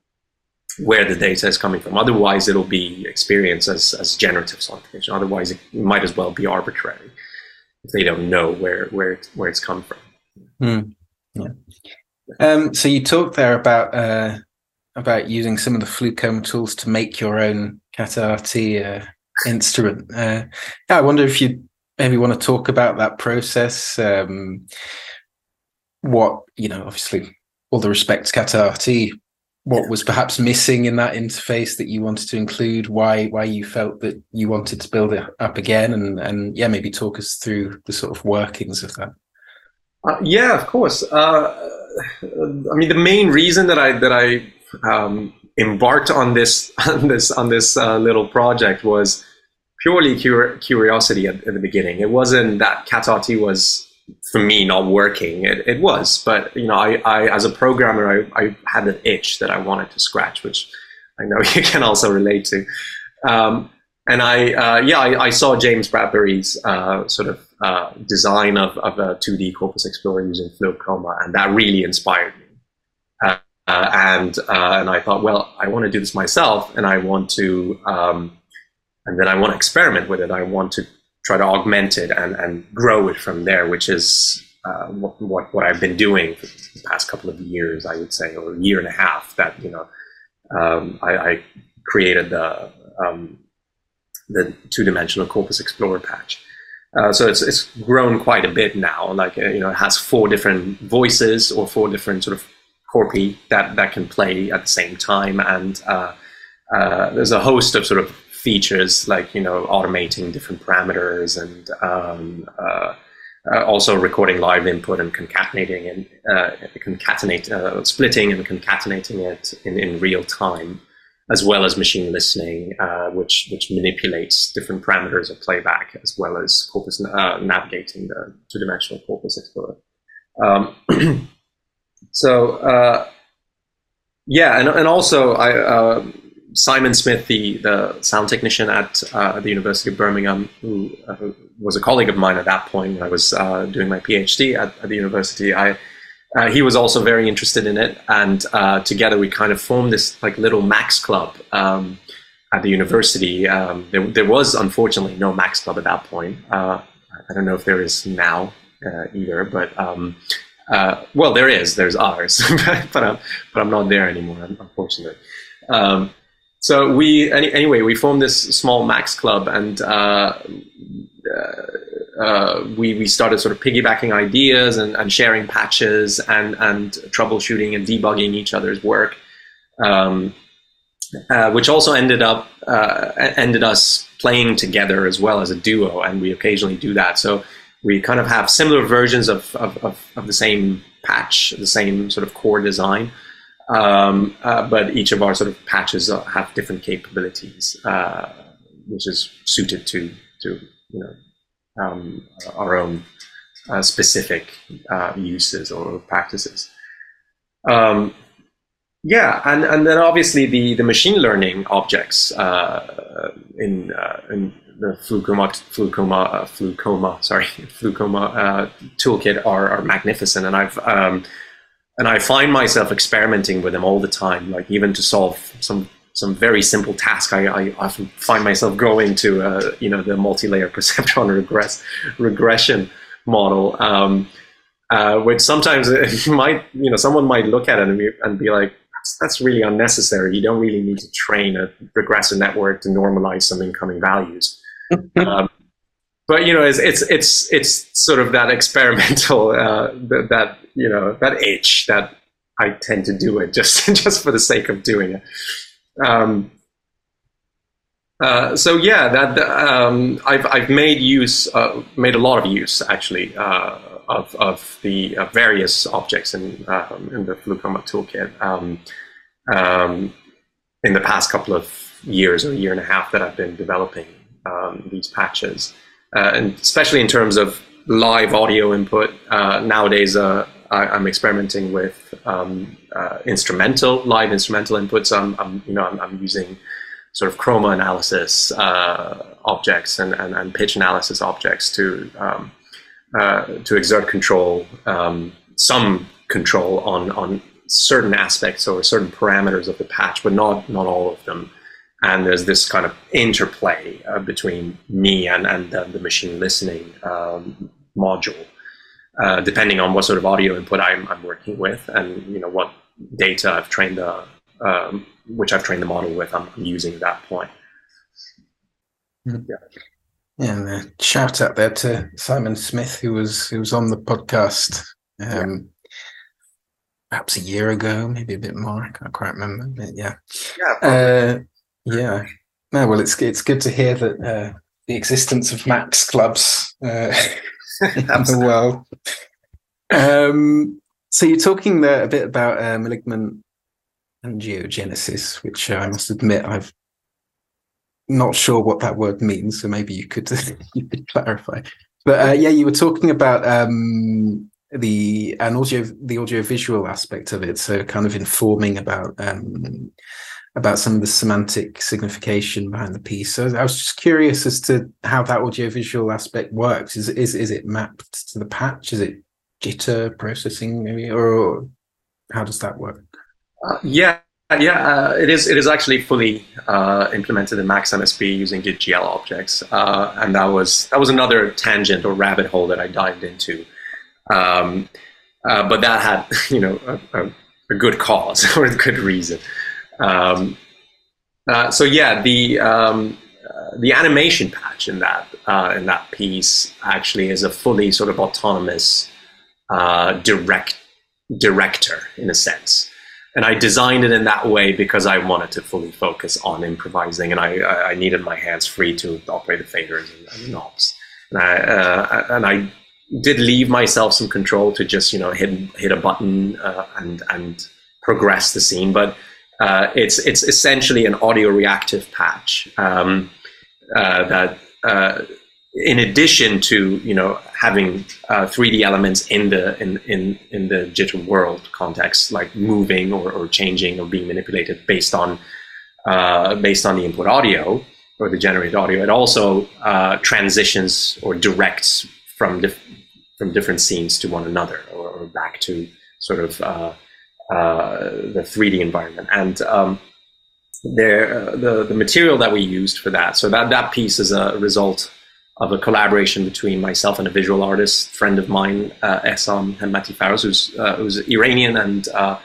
Speaker 2: where the data is coming from. Otherwise, it'll be experienced as, as generative sonification. Otherwise, it might as well be arbitrary if they don't know where where where it's come from.
Speaker 1: Mm. Yeah. Um, so you talked there about uh, about using some of the FluCoMa tools to make your own CataRT uh, instrument. Uh, yeah, I wonder if you maybe want to talk about that process. Um, what you know, obviously, all the respect to CataRT, what was perhaps missing in that interface that you wanted to include? Why why you felt that you wanted to build it up again? And and yeah, maybe talk us through the sort of workings of that.
Speaker 2: Uh, yeah, of course. Uh, I mean, the main reason that I that I um, embarked on this on this on this uh, little project was purely cur- curiosity at, at, the beginning. It wasn't that CataRT was for me not working. It, it was, but you know, I, I as a programmer, I, I had an itch that I wanted to scratch, which I know you can also relate to. Um, and I, uh, yeah, I, I, saw James Bradbury's uh, sort of uh, design of, of a 2D Corpus Explorer using FluCoMa, and that really inspired me. Uh, and uh, and I thought, well, I want to do this myself, and I want to, um, and then I want to experiment with it. I want to try to augment it and, and grow it from there, which is uh, what, what, what I've been doing for the past couple of years, I would say, or a year and a half. That you know, um, I, I, created the um, the two dimensional Corpus Explorer patch. Uh, so it's it's grown quite a bit now. Like uh, you know, it has four different voices or four different sort of corpi that that can play at the same time, and uh, uh, there's a host of sort of features like you know automating different parameters and um, uh, uh also recording live input and concatenating and uh, concatenate uh, splitting and concatenating it in, in real time as well as machine listening, uh, which which manipulates different parameters of playback, as well as corpus uh, navigating the two-dimensional corpus explorer. Um, So yeah, and and also I, Simon Smith, the the sound technician at uh, the University of Birmingham, who, uh, was a colleague of mine at that point when I was uh, doing my PhD at, at the university. I uh, he was also very interested in it, and together we kind of formed this like little Max Club. Um, at the university, um, there, there, was unfortunately no Max Club at that point. I don't know if there is now either, but um, uh, well, there is. There's ours, but I'm but I'm not there anymore, unfortunately. Um, so we any, anyway we formed this small Max club, and uh, uh, uh, we we started sort of piggybacking ideas and, and sharing patches and and troubleshooting and debugging each other's work. Um, uh, which also ended up uh, ended us playing together as well as a duo, and we occasionally do that. So we kind of have similar versions of, of, of, of the same patch, the same sort of core design. Um, uh, but each of our sort of patches have different capabilities, uh, which is suited to to you know um, our own uh, specific uh, uses or practices. Um, yeah, and, and then obviously the, the machine learning objects uh, in, uh, in the FluCoMa, FluCoMa, FluCoMa, sorry, FluCoMa toolkit are, are magnificent, and I've um, and I find myself experimenting with them all the time. Like even to solve some some very simple task, I, I often find myself going to uh, you know the multi-layer perceptron regress regression model, um, uh, which sometimes it might you know someone might look at it and be, and be like that's, that's really unnecessary. You don't really need to train a regressive network to normalize some incoming values. um, but you know, it's it's it's it's sort of that experimental uh, that, you know that itch that I tend to do it just just for the sake of doing it. Um, uh, so yeah, that um, I've I've made use uh, made a lot of use actually uh, of of the various objects in um, in the FluCoMa toolkit um, um, in the past couple of years or a year and a half that I've been developing um, these patches, uh, and especially in terms of live audio input. nowadays, I, am experimenting with um, instrumental live instrumental inputs. I'm, I'm you know I'm, I'm using sort of chroma analysis uh, objects and, and, and, pitch analysis objects to um, uh, to exert control, um, some control on on certain aspects or certain parameters of the patch, but not not all of them. And there's this kind of interplay uh, between me and and the machine listening um, module, uh, depending on what sort of audio input I'm, I'm working with, and you know what data I've trained the um, which I've trained the model with, I'm, I'm using at that point.
Speaker 1: Mm. Yeah. Yeah, and uh, shout out there to Simon Smith, who was who was on the podcast um, yeah. perhaps a year ago, maybe a bit more. I can't quite remember, but yeah, yeah, yeah. No, well, it's it's good to hear that uh, the existence of Max clubs uh, in the world. Um, so you're talking there a bit about uh, malignant angiogenesis, which uh, I must admit I've not sure what that word means. So maybe you could you could clarify. But uh, yeah, you were talking about um, the and audio the audio visual aspect of it. So kind of informing about um, about some of the semantic signification behind the piece. So I was just curious as to how that audio visual aspect works. Is is is it mapped to the patch? Is it jitter processing maybe, or how does that work?
Speaker 2: Uh, yeah, yeah, uh, it is. It is actually fully uh, implemented in Max MSP using JIT-GL objects, uh, and that was that was another tangent or rabbit hole that I dived into. Um, uh, but that had, you know, a, a, good cause or a good reason. Um, uh, so yeah, the um, the animation patch in that in that piece actually is a fully sort of autonomous direct director in a sense and I designed it in that way because I wanted to fully focus on improvising, and I, I needed my hands free to operate the faders and, and the knobs. And I, uh, and I did leave myself some control to just you know hit hit a button uh, and and progress the scene, but uh, it's it's essentially an audio reactive patch um, uh, that uh, in addition to you know having uh, 3D elements in the in in in the digital world context, like moving or, or changing or being manipulated based on uh, based on the input audio or the generated audio, it also uh, transitions or directs from dif- from different scenes to one another or, or back to sort of uh, uh, the 3D environment and. Um, there, uh, the the material that we used for that. So that that piece is a result of a collaboration between myself and a visual artist friend of mine, uh, Ehsan Hemmati Farouz, who's, uh, who's Iranian and uh,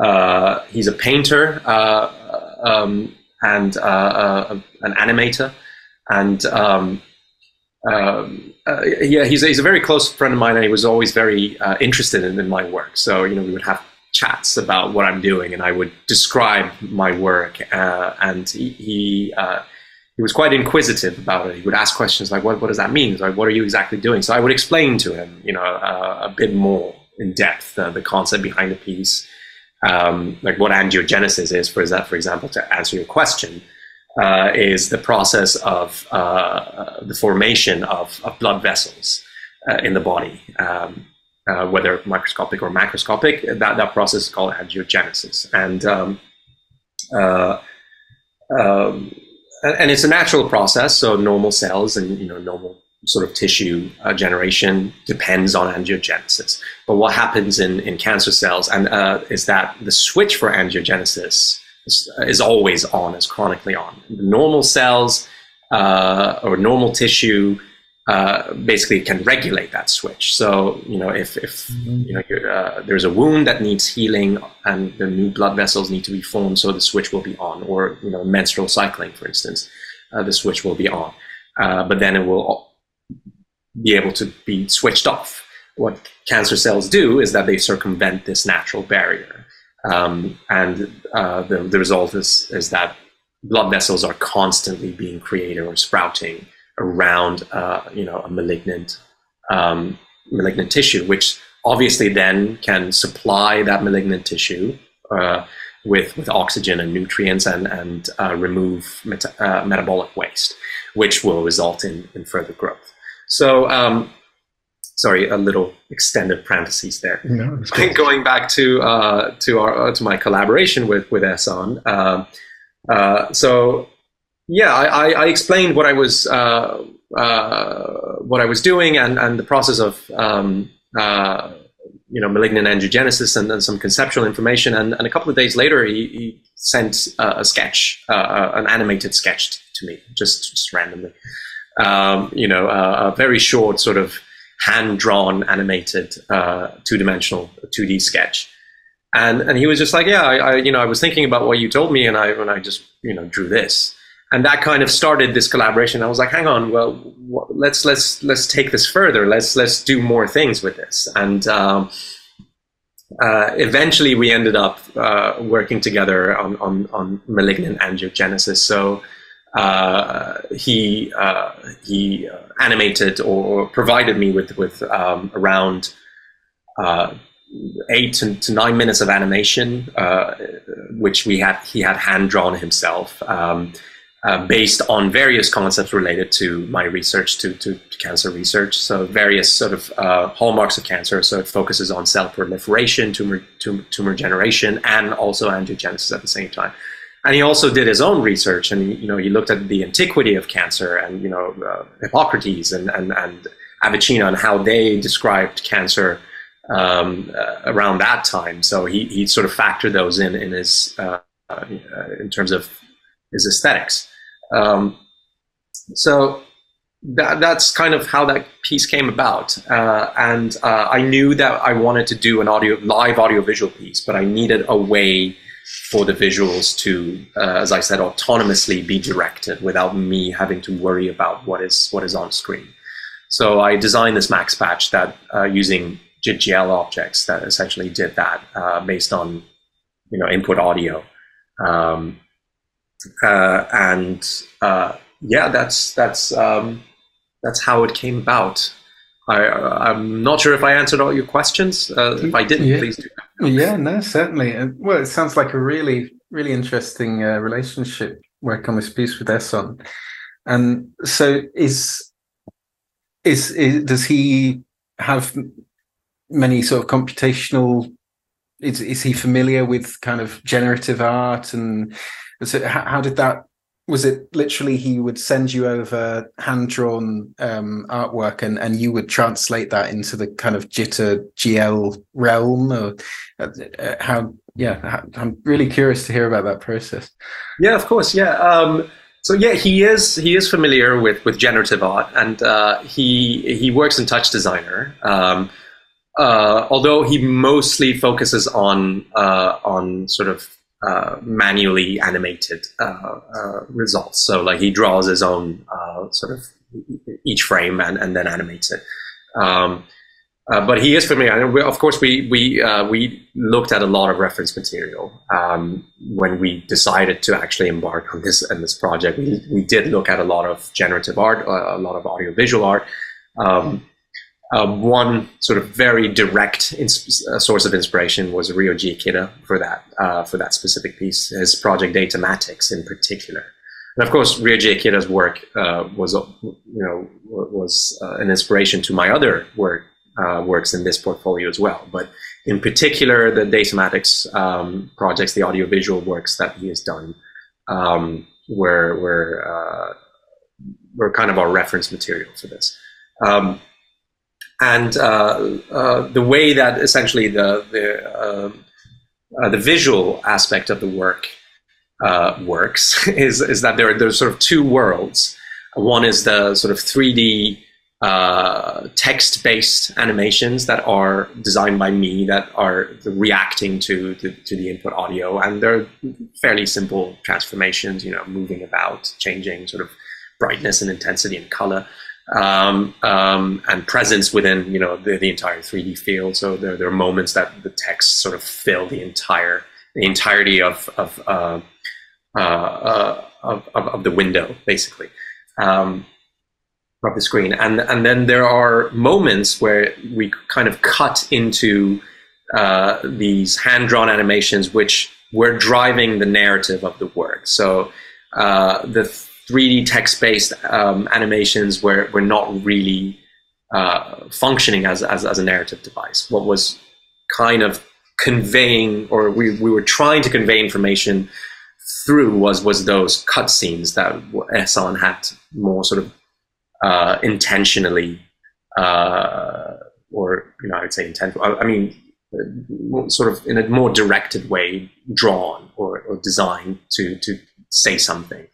Speaker 2: uh he's a painter uh, um, and uh, an animator. And um, um yeah, he's, he's a very close friend of mine, and he was always very interested in, in, my work. So, you know, we would have chats about what I'm doing, and I would describe my work. and he, he he was quite inquisitive about it. He would ask questions like, "What what does that mean? Like, what are you exactly doing?" So I would explain to him, you know, uh, a bit more in depth uh, the concept behind the piece, um, like what angiogenesis is. For that, for example, to answer your question, uh, is the process of uh, the formation of, of blood vessels uh, in the body, um, uh, whether microscopic or macroscopic. That that process is called angiogenesis, and um, uh, um, and it's a natural process. So normal cells and you know normal sort of tissue uh, generation depends on angiogenesis. But what happens in, in cancer cells and uh, is that the switch for angiogenesis is, is, always on, is chronically on. The normal cells uh, or normal tissue uh, basically can regulate that switch. So you know if, if mm-hmm. you know uh, there's a wound that needs healing and the new blood vessels need to be formed, so the switch will be on. Or you know menstrual cycling, for instance, uh, the switch will be on. but then it will be able to be switched off. What cancer cells do is that they circumvent this natural barrier. Um, and uh, the, the result is, is that blood vessels are constantly being created or sprouting around uh, you know, a malignant, um, malignant tissue, which obviously then can supply that malignant tissue uh, with, with oxygen and nutrients and, and uh, remove meta- uh, metabolic waste, which will result in, in further growth. So, um, sorry, a little extended parentheses there. No, Going back to uh, to our uh, to my collaboration with with uh, so, yeah, I, I, explained what I was uh, uh, what I was doing and and the process of. Um, you know, malignant angiogenesis and, and, some conceptual information. And, and, a couple of days later, he, he sent a sketch, an animated sketch to me, just, just randomly um, you know, a, a, very short sort of hand-drawn, animated, uh, two-dimensional 2D sketch. And, and he was just like, yeah, I, I, you know, I was thinking about what you told me, and I, and I just, you know, drew this, and that kind of started this collaboration. I was like, hang on, well, let's let's let's take this further. Let's let's do more things with this. And um, uh, eventually, we ended up uh, working together on, on on malignant angiogenesis. So uh, he uh, he uh, animated or provided me with with um, around uh, eight to, nine minutes of animation, which we had he had hand drawn himself. Um, uh, based on various concepts related to my research to, to, to cancer research. So various sort of uh, hallmarks of cancer. So it focuses on cell proliferation, tumor, tumor, tumor generation, and also angiogenesis at the same time and he also did his own research and you know he looked at the antiquity of cancer and you know uh, hippocrates and, and, and avicenna and how they described cancer um, uh, around that time so he, he sort of factored those in in his uh, in terms of his aesthetics. Um, so that, that's kind of how that piece came about. Uh, and uh, i knew that i wanted to do an audio live audiovisual piece but i needed a way for the visuals to, uh, as I said, autonomously be directed without me having to worry about what is what is on screen. So I designed this max patch that uh, using JIT-GL objects that essentially did that uh, based on you know input audio, um, uh, and uh, yeah, that's that's um, that's how it came about. I, am not sure if I answered all your questions. Uh, if I didn't,
Speaker 1: yeah.
Speaker 2: please do.
Speaker 1: Yeah, no, certainly. Well, it sounds like a really, really interesting uh, relationship work on this piece with Ehsan. And so, is, is is does he have many sort of computational? Is is he familiar with kind of generative art and so how, how did that was it literally he would send you over hand drawn um, artwork and, and you would translate that into the kind of jitter GL realm or uh, uh, how yeah I'm really curious to hear about that process.
Speaker 2: Yeah of course yeah um, so yeah he is he is familiar with with generative art and uh, he he works in TouchDesigner um, uh, although he mostly focuses on uh, on sort of uh, manually animated uh, uh, results. So like he draws his own uh, sort of each frame and, and then animates it. Um, uh, but he is familiar. And we, of course, we we uh, we looked at a lot of reference material um, when we decided to actually embark on this on this project. We, we did look at a lot of generative art, a lot of audiovisual art. Um, uh, one sort of very direct ins- uh, source of inspiration was Ryoji Ikeda for that uh, for that specific piece. His project Datamatics, in particular, And of course, Ryoji Ikeda's work uh, was, you know, was uh, an inspiration to my other work uh, works in this portfolio as well. But in particular, the datamatics um, projects, the audiovisual works that he has done, um, were were uh, were kind of our reference material for this. Um, and uh, uh, the way that essentially the the um, uh, the visual aspect of the work works is is that there are there's sort of two worlds. One is the sort of 3D uh, text-based animations that are designed by me that are reacting to, to, to the input audio, and they're fairly simple transformations. You know, moving about, changing sort of brightness and intensity and color. Um, um, and presence within you know the, the entire 3D field. So there, there, are moments that the text sort of fill the entire the entirety of of, uh, uh, uh, of, of, of the window, basically. Um, of the screen. And and then there are moments where we kind of cut into uh, these hand drawn animations, which were driving the narrative of the work. So uh, the 3D text based um, animations were were not really uh, functioning as, as as a narrative device. What was kind of conveying, or we we were trying to convey information through was was those cutscenes that Ehsan had more sort of uh, intentionally, uh, or you know, I would say intentional. I, I mean, sort of in a more directed way, drawn or, or designed to to say something.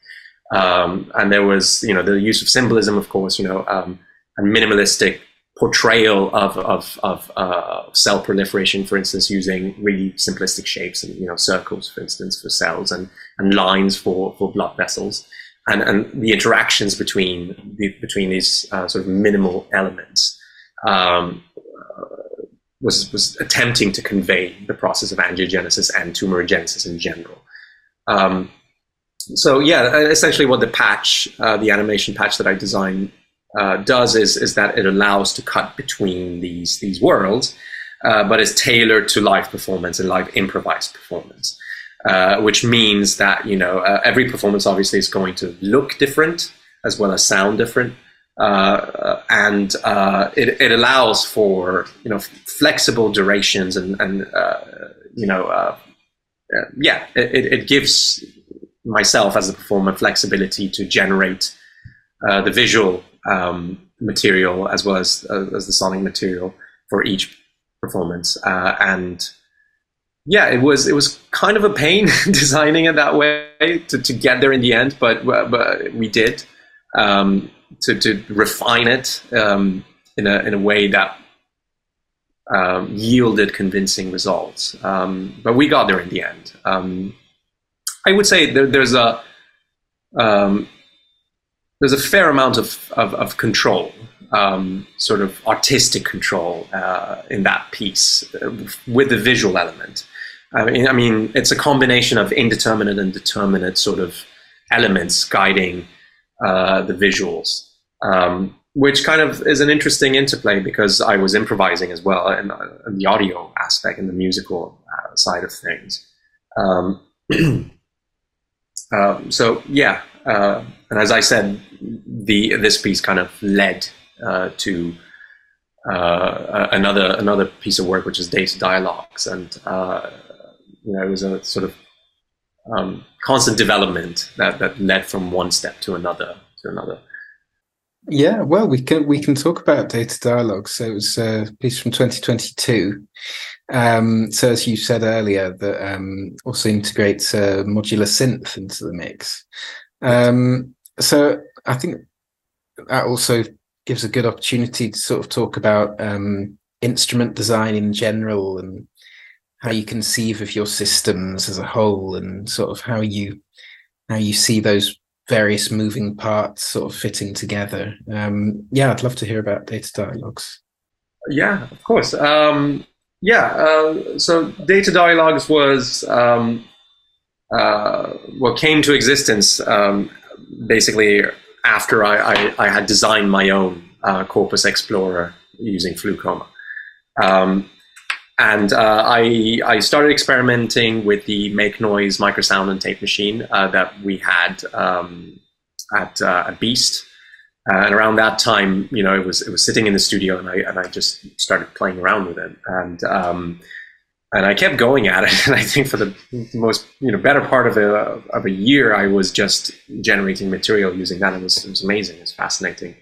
Speaker 2: Um, and there was, you know, the use of symbolism, of course, you know, um, a minimalistic portrayal of of, of uh, cell proliferation, for instance, using really simplistic shapes and you know circles, for instance, for cells and and lines for for blood vessels and, and the interactions between the, between these uh, sort of minimal elements um, uh, was was attempting to convey the process of angiogenesis and tumorigenesis in general. Um, so yeah, essentially what the patch, uh, the animation patch that I designed, uh, does is is that it allows to cut between these these worlds, uh, but is tailored to live performance and live improvised performance. Uh, which means that you know uh, every performance obviously is going to look different as well as sound different, uh, and it, it allows for you know flexible durations and and you know yeah it, it gives myself as a performer flexibility to generate the visual um, material as well as as the sonic material for each performance and yeah, it was it was kind of a pain designing it that way to, to get there in the end, but but we did um, to to refine it um, in a in a way that um, yielded convincing results. Um, but we got there in the end. I would say there, there's a um, there's a fair amount of of, of control um, sort of artistic control uh, in that piece uh, with the visual element. I mean, I mean, it's a combination of indeterminate and determinate sort of elements guiding uh, the visuals, um, which kind of is an interesting interplay because I was improvising as well in, uh, the audio aspect and the musical uh, side of things. Um, um, so yeah, uh, and as I said, the this piece kind of led uh, to uh, another another piece of work, which is data dialogues, and you know, it was a sort of um, constant development that, that led from one step to another to another.
Speaker 1: Yeah, well, we can we can talk about data dialogues. So it was a piece from 2022. Um, so as you said earlier, that um, also integrates a modular synth into the mix. Um, so I think that also gives a good opportunity to sort of talk about um, instrument design in general and how you conceive of your systems as a whole and sort of how you how you see those various moving parts sort of fitting together. Um, yeah, I'd love to hear about data dialogues.
Speaker 2: Yeah, of course. Um, yeah, uh, so data dialogues was um, uh, what came to existence um, basically after I, I, I, had designed my own uh, Corpus Explorer using FluCoMa. Um, and uh, I I started experimenting with the Make Noise microsound and tape machine uh, that we had um, at uh, at BEAST. Uh, and around that time, you know, it was it was sitting in the studio, and I and I just started playing around with it, and um, and I kept going at it. And I think for the most you know better part of a of a year, I was just generating material using that. It was it was amazing. It was fascinating,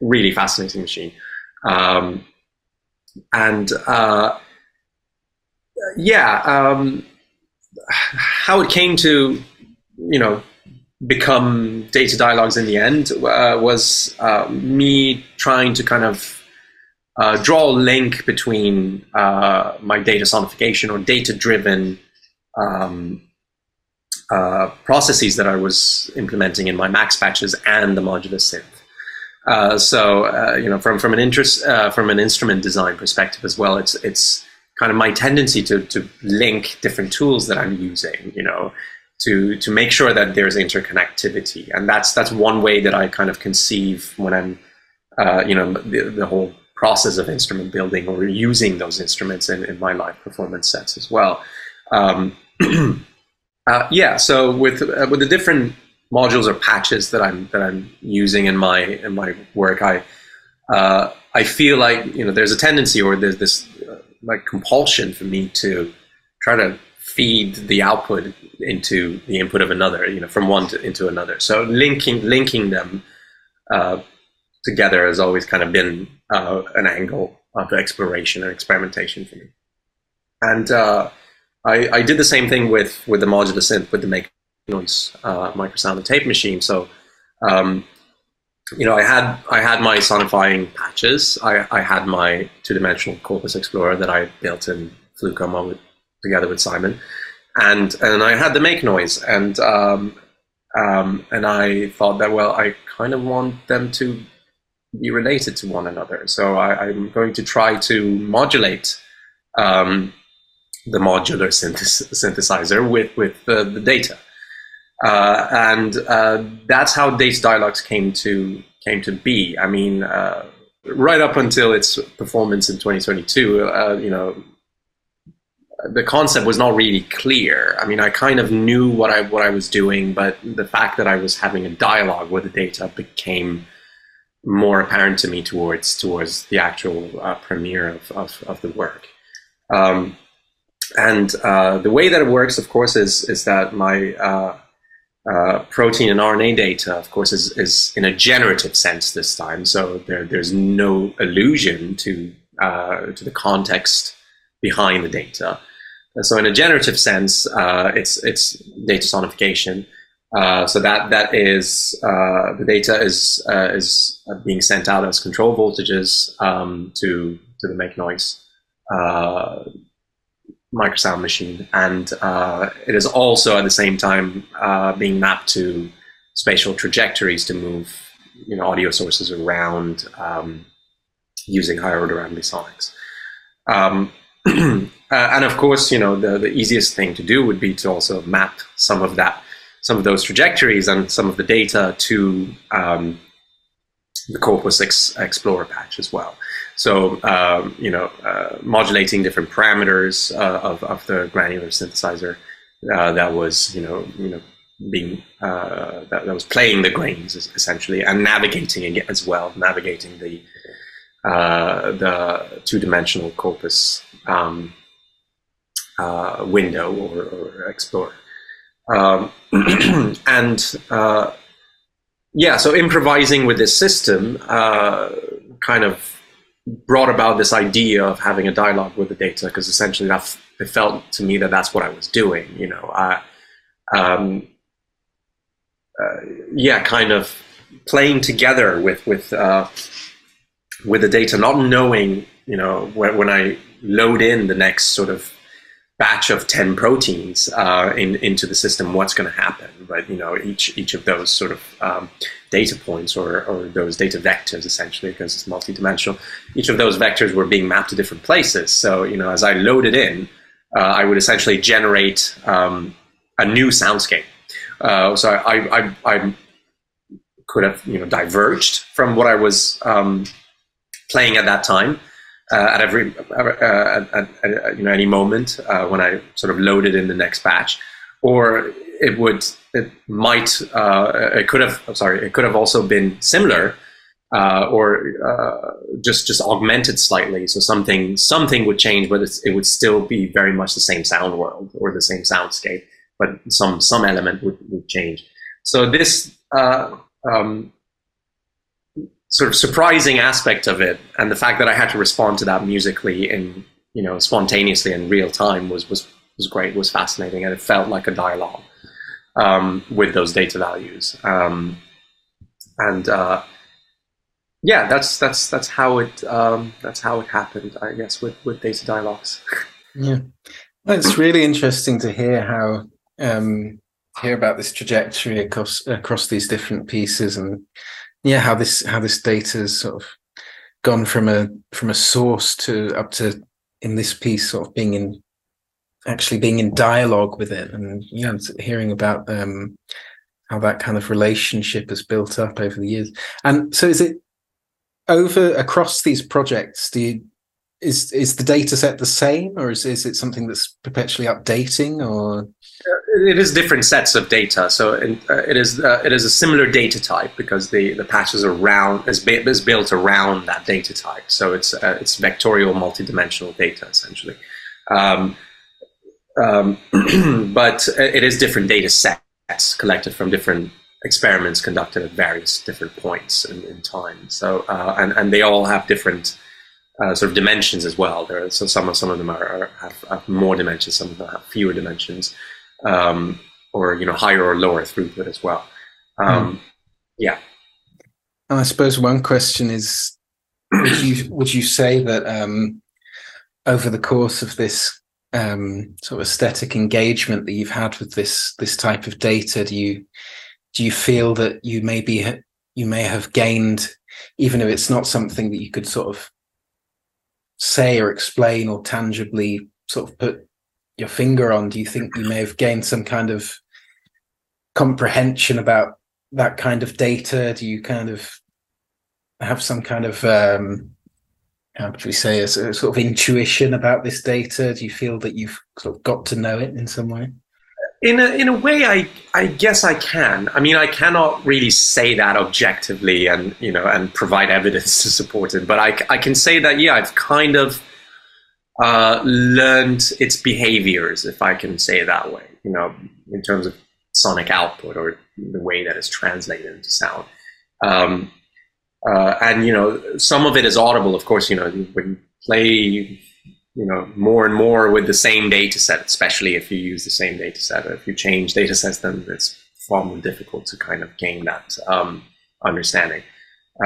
Speaker 2: really fascinating machine. Um, and uh, yeah, um, how it came to you know become data dialogues in the end uh, was uh, me trying to kind of uh, draw a link between uh, my data sonification or data driven um, uh, processes that I was implementing in my max patches and the modular synth. Uh, so you know, from from an interest from an instrument design perspective as well, it's it's kind of my tendency to to link different tools that I'm using. You know, to to make sure that there's interconnectivity, and that's that's one way that I kind of conceive when I'm, uh, you know, the, the, whole process of instrument building or using those instruments in, in my live performance sets as well. Um, uh, yeah, so with uh, with the different modules or patches that I'm that I'm using in my in my work, I uh, I feel like you know there's a tendency or there's this uh, like compulsion for me to try to feed the output into the input of another, you know, from one to, into another. So linking linking them uh, together has always kind of been uh, an angle of exploration and experimentation for me. And uh, I, I, did the same thing with with the modular synth with the Make Noise uh, microsound and tape machine. So um, you know, I had I had my sonifying patches. I, I had my two dimensional Corpus Explorer that I built in FluCoMa with together with Simon, and and I had the make noise, and um, um, and I thought that well, I kind of want them to be related to one another, so I, am going to try to modulate um, the modular synthes- synthesizer with with the, the data, uh, and uh, that's how Data Dialogues came to came to be. I mean. Uh, right up until its performance in 2022, uh, you know, the concept was not really clear. I mean, I kind of knew what I what I was doing, but the fact that I was having a dialogue with the data became more apparent to me towards towards the actual uh, premiere of, of, of the work. Um, and uh, the way that it works, of course, is is that my uh, uh protein and RNA data, of course, is, is in a generative sense this time. So there, there's no allusion to uh, to the context behind the data. So in a generative sense, uh, it's it's data sonification. Uh, so that that is uh, the data is uh, is being sent out as control voltages um, to to the make noise uh, microsound machine, and uh, it is also at the same time being mapped to spatial trajectories to move you know audio sources around um, using higher order ambisonics. Um, Uh, and of course, you know, the, the easiest thing to do would be to also map some of that, some of those trajectories and some of the data to um, the Corpus Ex- Explorer patch as well. So, um, you know, uh, modulating different parameters uh, of, of the granular synthesizer uh, that was, you know, you know, being uh, that, that was playing the grains essentially and navigating as well, navigating the uh, the two-dimensional corpus um, uh, window or, or Explorer. Um, and uh, yeah, so improvising with this system uh, kind of brought about this idea of having a dialogue with the data because essentially that it felt to me that that's what I was doing. You know, I, um, uh, yeah, kind of playing together with with uh, with the data, not knowing, you know, when, when I load in the next sort of batch of 10 proteins uh, in, into the system, what's going to happen. But, you know, each, each of those sort of um, data points or, or those data vectors, essentially, because it's multidimensional, each of those vectors were being mapped to different places. So, you know, as I loaded in, uh, I would essentially generate um, a new soundscape. Uh, so I, I, I, could have, you know, diverged from what I was um, playing at that time uh, at every uh, at, at, you know any moment uh, when I sort of loaded in the next batch, or it would it might uh, it could have I'm sorry it could have also been similar uh, or uh, just just augmented slightly. So something something would change, but it would still be very much the same sound world or the same soundscape, but some some element would, would change. So this um, sort of surprising aspect of it, and the fact that I had to respond to that musically and you know spontaneously in real time was was was great, was fascinating, and it felt like a dialogue um, with those data values. Um, and uh, yeah, that's that's that's how it um, that's how it happened, I guess, with with data dialogues.
Speaker 1: yeah, it's really interesting to hear how um, hear about this trajectory across across these different pieces and yeah how this how this data has sort of gone from a from a source to up to in this piece sort of being in actually being in dialogue with it and yeah hearing about um how that kind of relationship has built up over the years. And so is it over across these projects do you is is the data set the same or is, is it something that's perpetually updating or?
Speaker 2: It is different sets of data. So uh, it is uh, it is a similar data type because the the patches around is, is built around that data type. So it's uh, it's vectorial multidimensional data essentially. Um, um, but it is different data sets collected from different experiments conducted at various different points in, in time. So uh, and and they all have different uh, sort of dimensions as well. There are, so some of some of them are, are have, have, more dimensions, some of them have fewer dimensions, um, or you know higher or lower throughput as well. Um, mm. Yeah.
Speaker 1: I suppose one question is: Would you would you say that um, over the course of this um, sort of aesthetic engagement that you've had with this this type of data, do you do you feel that you maybe you may have gained, even if it's not something that you could sort of say or explain or tangibly sort of put your finger on, do you think you may have gained some kind of comprehension about that kind of data? Do you kind of have some kind of um, how would we say a, a sort of intuition about this data? Do you feel that you've sort of got to know it in some way?
Speaker 2: In a in a way I I guess I can. I mean I cannot really say that objectively and you know and provide evidence to support it, but I I can say that yeah I've kind of uh, learned its behaviors if I can say it that way. You know in terms of sonic output or the way that it's translated into sound. Um, uh, and you know some of it is audible, of course. You know when you play you know more and more with the same data set, especially if you use the same data set. If you change data sets, then it's far more difficult to kind of gain that um, understanding.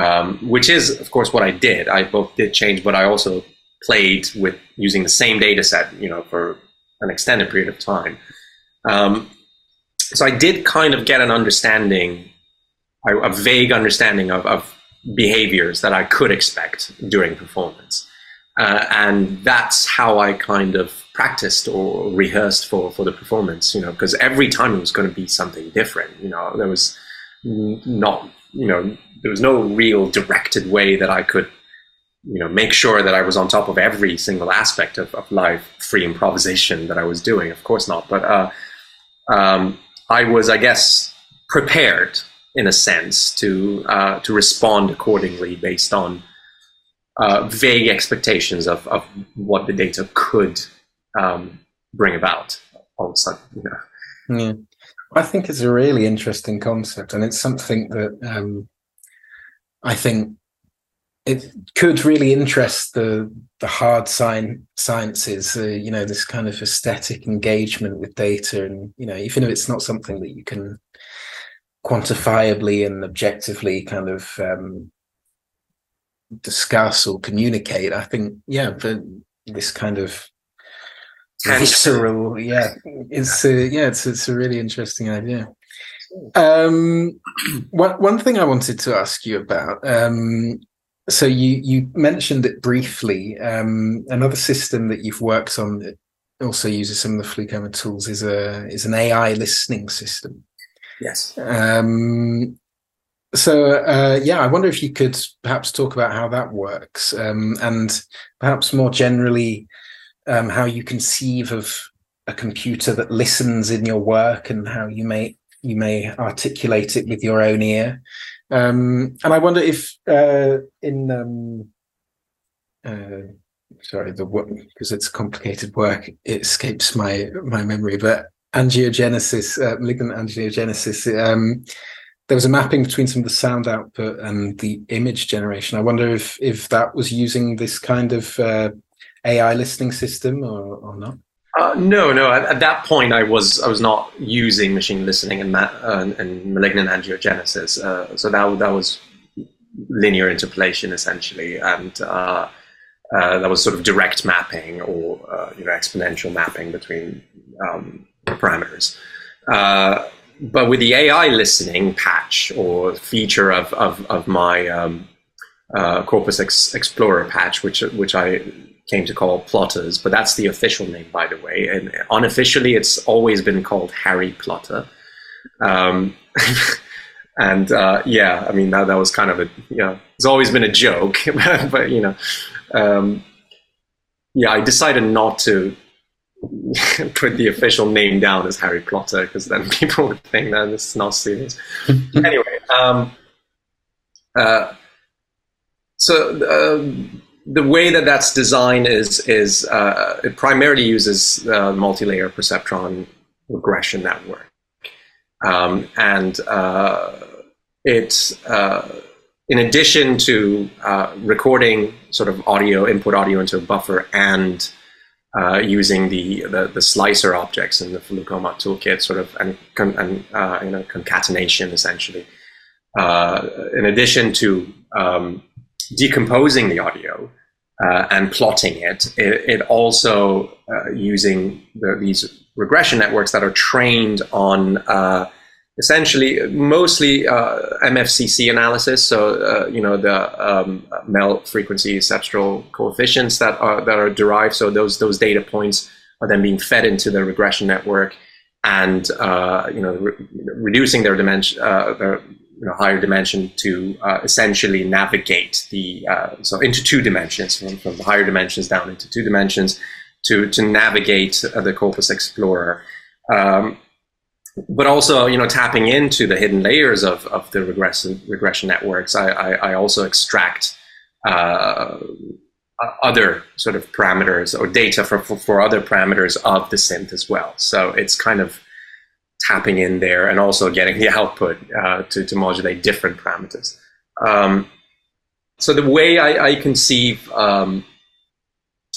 Speaker 2: Um, which is, of course, what I did. I both did change, but I also played with using the same data set, you know, for an extended period of time. Um, so I did kind of get an understanding, a, vague understanding of, of behaviors that I could expect during performance. Uh, and that's how I kind of practiced or rehearsed for, for the performance, you know, because every time it was going to be something different, you know, there was not, you know, there was no real directed way that I could, you know, make sure that I was on top of every single aspect of, of live free improvisation that I was doing. Of course not. But uh, um, I was, I guess, prepared in a sense to, uh, to respond accordingly based on uh, vague expectations of, of what the data could um, bring about all of a sudden. You know?
Speaker 1: Yeah. I think it's a really interesting concept, and it's something that um, I think it could really interest the the hard science sciences. Uh, you know, this kind of aesthetic engagement with data, and you know, even if it's not something that you can quantifiably and objectively kind of um, discuss or communicate. I think, yeah, the, this kind of visceral, yeah, it's a, yeah, it's it's a really interesting idea. Um, one one thing I wanted to ask you about. Um, so you you mentioned it briefly. Um, another system that you've worked on that also uses some of the FluCoMa tools is a is an AI listening system.
Speaker 2: Yes.
Speaker 1: Um, so uh, yeah, I wonder if you could perhaps talk about how that works, um, and perhaps more generally, um, how you conceive of a computer that listens in your work and how you may you may articulate it with your own ear. Um, and I wonder if uh, in um, uh, sorry the because it's complicated work, it escapes my my memory, but angiogenesis, uh, malignant angiogenesis. There was a mapping between some of the sound output and the image generation. I wonder if if that was using this kind of uh, AI listening system or, or not.
Speaker 2: Uh, no, no. At, at, that point, I was I was not using machine listening and, uh, and malignant angiogenesis. Uh, so that that was linear interpolation essentially, and uh, uh, that was sort of direct mapping or uh, you know exponential mapping between um, parameters. But with the AI listening patch or feature of of, of my um, Corpus Ex- Explorer patch, which which I came to call plotters, but that's the official name, by the way. And unofficially, it's always been called Harry Plotter. Um, and uh, yeah, I mean that that was kind of a you know it's always been a joke, but you know, um, yeah, I decided not to put the official name down as Harry Plotter because then people would think that this is not serious. anyway, um, uh, so. Um, the way that that's designed is is uh, it primarily uses uh, multi-layer perceptron regression network, um, and uh, it's uh, in addition to uh, recording sort of audio input audio into a buffer and uh, using the, the, the slicer objects in the FluCoMa toolkit, sort of and, and you know concatenation essentially. in addition to um, decomposing the audio uh, and plotting it, it, it also uh, using the, these regression networks that are trained on uh, essentially mostly uh, MFCC analysis. So uh, you know the um, MEL frequency cepstral coefficients that are that are derived. So those those data points are then being fed into the regression network and uh, you know re- reducing their dimension their you know, higher dimension to uh, essentially navigate the uh, so into two dimensions from, from the higher dimensions down into two dimensions to to navigate uh, the Corpus Explorer. Um, but also, you know, tapping into the hidden layers of, of the regression regression networks, I, I, I also extract uh, other sort of parameters or data for, for, for other parameters of the synth as well. So it's kind of tapping in there and also getting the output uh, to, to modulate different parameters. Um, so the way I, I conceive um,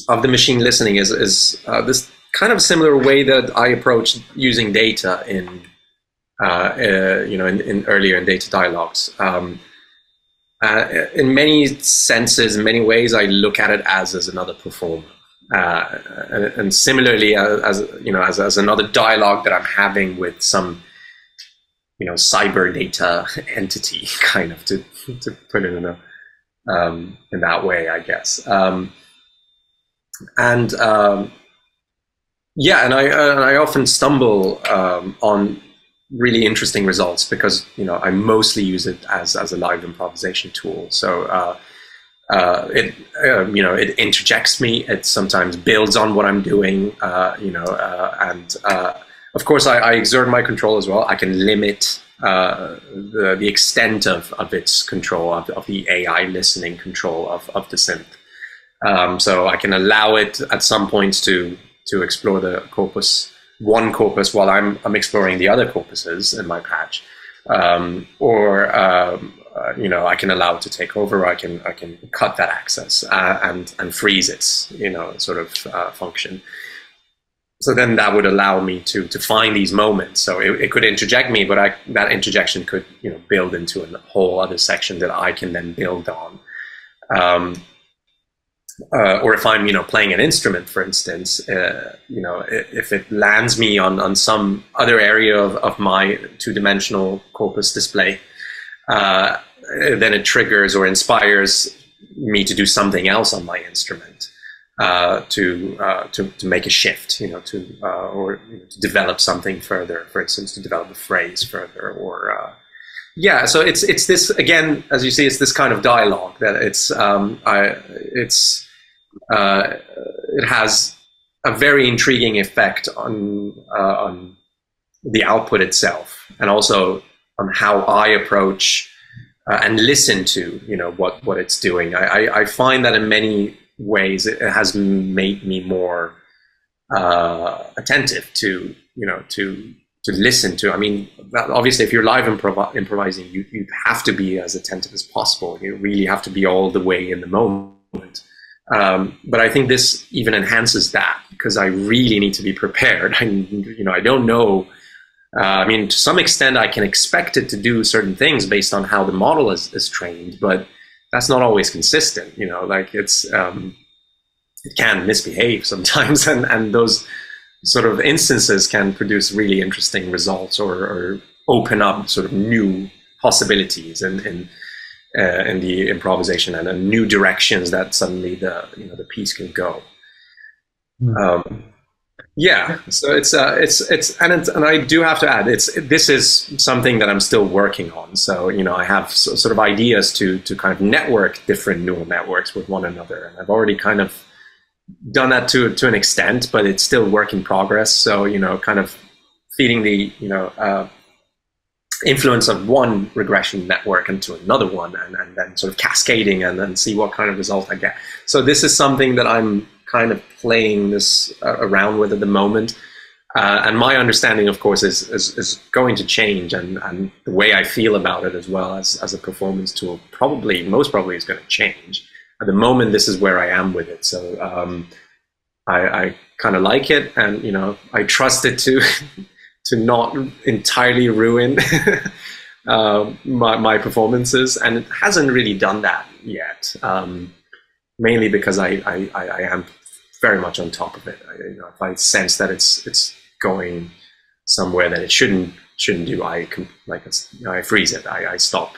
Speaker 2: of the machine listening is, is uh, this kind of similar way that I approach using data in, uh, uh you know, in, in, earlier in data dialogues. Um, uh, in many senses, in many ways, I look at it as, as another performer. Uh, and, and, similarly, uh, as you know, as, as another dialogue that I'm having with some, you know, cyber data entity, kind of to to put it in a um, in that way, I guess. Um, and um, yeah, and I uh, I often stumble um, on really interesting results because you know I mostly use it as as a live improvisation tool. So uh, uh, it uh, you know it interjects me. It sometimes builds on what I'm doing. Uh, you know, uh, and uh, of course I, I, exert my control as well. I can limit uh, the the extent of, of its control of, of the AI listening control of, of the synth. Um, so I can allow it at some points to to explore the corpus one corpus while I'm I'm exploring the other corpuses in my patch. Um, or um, uh, you know, I can allow it to take over. I can I can cut that access uh, and and freeze its you know sort of uh, function. So then that would allow me to to find these moments. So it, it could interject me, but I, that interjection could you know build into a whole other section that I can then build on. Um, uh, or if I'm, you know, playing an instrument, for instance, uh, you know, if it lands me on, on some other area of, of my two-dimensional corpus display, uh, then it triggers or inspires me to do something else on my instrument uh, to, uh, to to make a shift, you know, to uh, or you know, to develop something further. For instance, to develop a phrase further, or yeah, so it's it's this again, as you see, it's this kind of dialogue that it's um, I it's uh, it has a very intriguing effect on uh, on the output itself, and also on how I approach uh, and listen to you know what what it's doing. I, I, I find that in many ways it has made me more uh, attentive to you know to to listen to. I mean, obviously, if you're live improv- improvising, you, you have to be as attentive as possible. You really have to be all the way in the moment. Um, but I think this even enhances that because I really need to be prepared. I, you know, I don't know. Uh, I mean, to some extent, I can expect it to do certain things based on how the model is, is trained, but that's not always consistent. You know, like it's um, it can misbehave sometimes, and and those sort of instances can produce really interesting results or, or open up sort of new possibilities in, in, uh, in the improvisation and, and, new directions that suddenly the you know the piece can go. Mm. Um, yeah, so it's uh, it's it's and it's, and I do have to add it's this is something that I'm still working on. So you know I have so, sort of ideas to to kind of network different neural networks with one another, and I've already kind of done that to to an extent, but it's still work in progress. So you know, kind of feeding the you know uh, influence of one regression network into another one, and, and then sort of cascading, and then see what kind of result I get. So this is something that I'm kind of playing this uh, around with at the moment. Uh, and my understanding, of course, is, is, is going to change, and, and the way I feel about it as well as, as a performance tool probably, most probably, is going to change at the moment, this is where I am with it. So um, I, I kind of like it, and you know, I trust it to to not entirely ruin uh, my, my performances, and it hasn't really done that yet. Um, mainly because I, I, I, am very much on top of it. I, you know, if I sense that it's it's going somewhere that it shouldn't shouldn't do, I can, like you know, I freeze it. I, I stop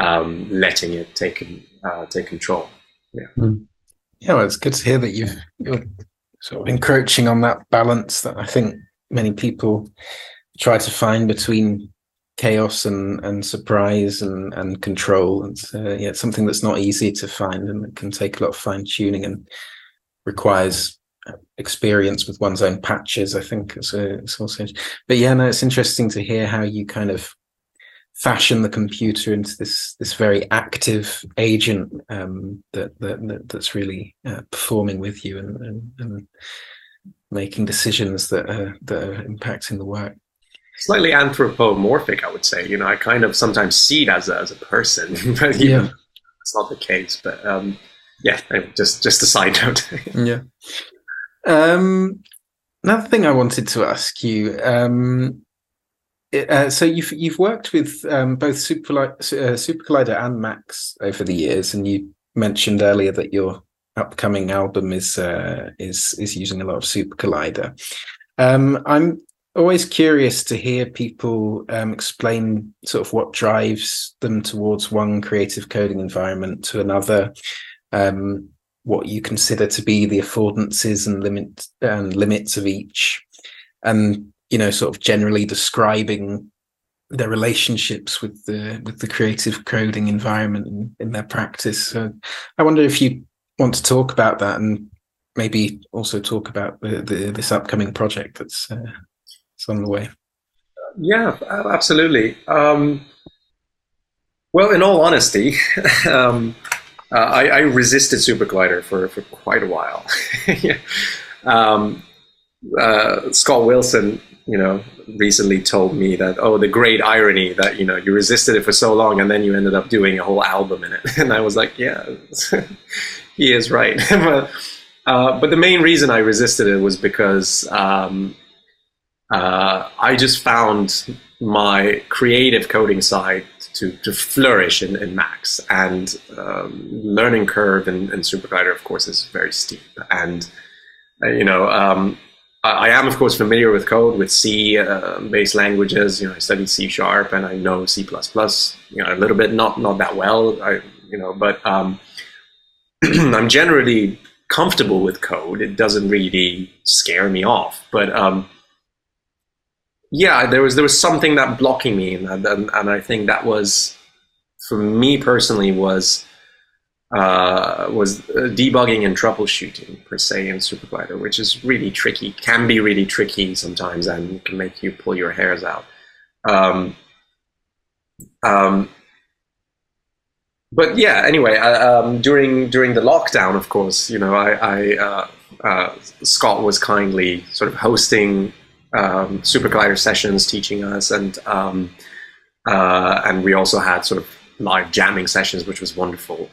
Speaker 2: um, letting it take uh, take control. Yeah. Mm.
Speaker 1: Yeah, well, it's good to hear that you've you're sort of encroaching on that balance that I think many people try to find between chaos and and surprise and and control. And uh, yeah, it's something that's not easy to find and it can take a lot of fine tuning and requires uh, experience with one's own patches. I think it's, a, it's also, but yeah, no, it's interesting to hear how you kind of fashion the computer into this this very active agent um, that, that, that's really uh, performing with you and, and, and, making decisions that are, that are impacting the work.
Speaker 2: Slightly anthropomorphic, I would say. You know, I kind of sometimes see it as a, as a person, but yeah, it's not the case. But um, yeah, just just a side note.
Speaker 1: yeah. Um, another thing I wanted to ask you. Um, uh, so you've you've worked with um, both Super, uh, SuperCollider and Max over the years, and you mentioned earlier that your upcoming album is uh, is is using a lot of SuperCollider. Um, I'm always curious to hear people um, explain sort of what drives them towards one creative coding environment to another. Um, what you consider to be the affordances and limit and limits of each, and you know, sort of generally describing their relationships with the with the creative coding environment in, in their practice. So I wonder if you want to talk about that and maybe also talk about the, the, this upcoming project that's uh, that's on the way.
Speaker 2: Yeah, absolutely. Um, well, in all honesty, um, uh, I, I, resisted SuperCollider for, for quite a while. yeah. um, uh, Scott Wilson you know, recently told me that, oh, the great irony that, you know, you resisted it for so long and then you ended up doing a whole album in it. And I was like, yeah, he is right. but, uh, but the main reason I resisted it was because um, uh, I just found my creative coding side to, to flourish in, in Max. And um, learning curve in, in SuperCollider, of course, is very steep. And, uh, you know, um, I am, of course, familiar with code, with C-based uh, languages. You know, I studied C sharp and I know C++. You know, a little bit, not not that well. I, you know, but um, I'm generally comfortable with code. It doesn't really scare me off. But um, yeah, there was there was something that blocking me, and and, and I think that was for me personally was uh, was debugging and troubleshooting per se in SuperCollider, which is really tricky, can be really tricky sometimes, and can make you pull your hairs out. Um, um, but yeah, anyway, um, during during the lockdown, of course, you know, I, I uh, uh, Scott was kindly sort of hosting um, SuperCollider sessions, teaching us, and um, uh, and we also had sort of live jamming sessions, which was wonderful,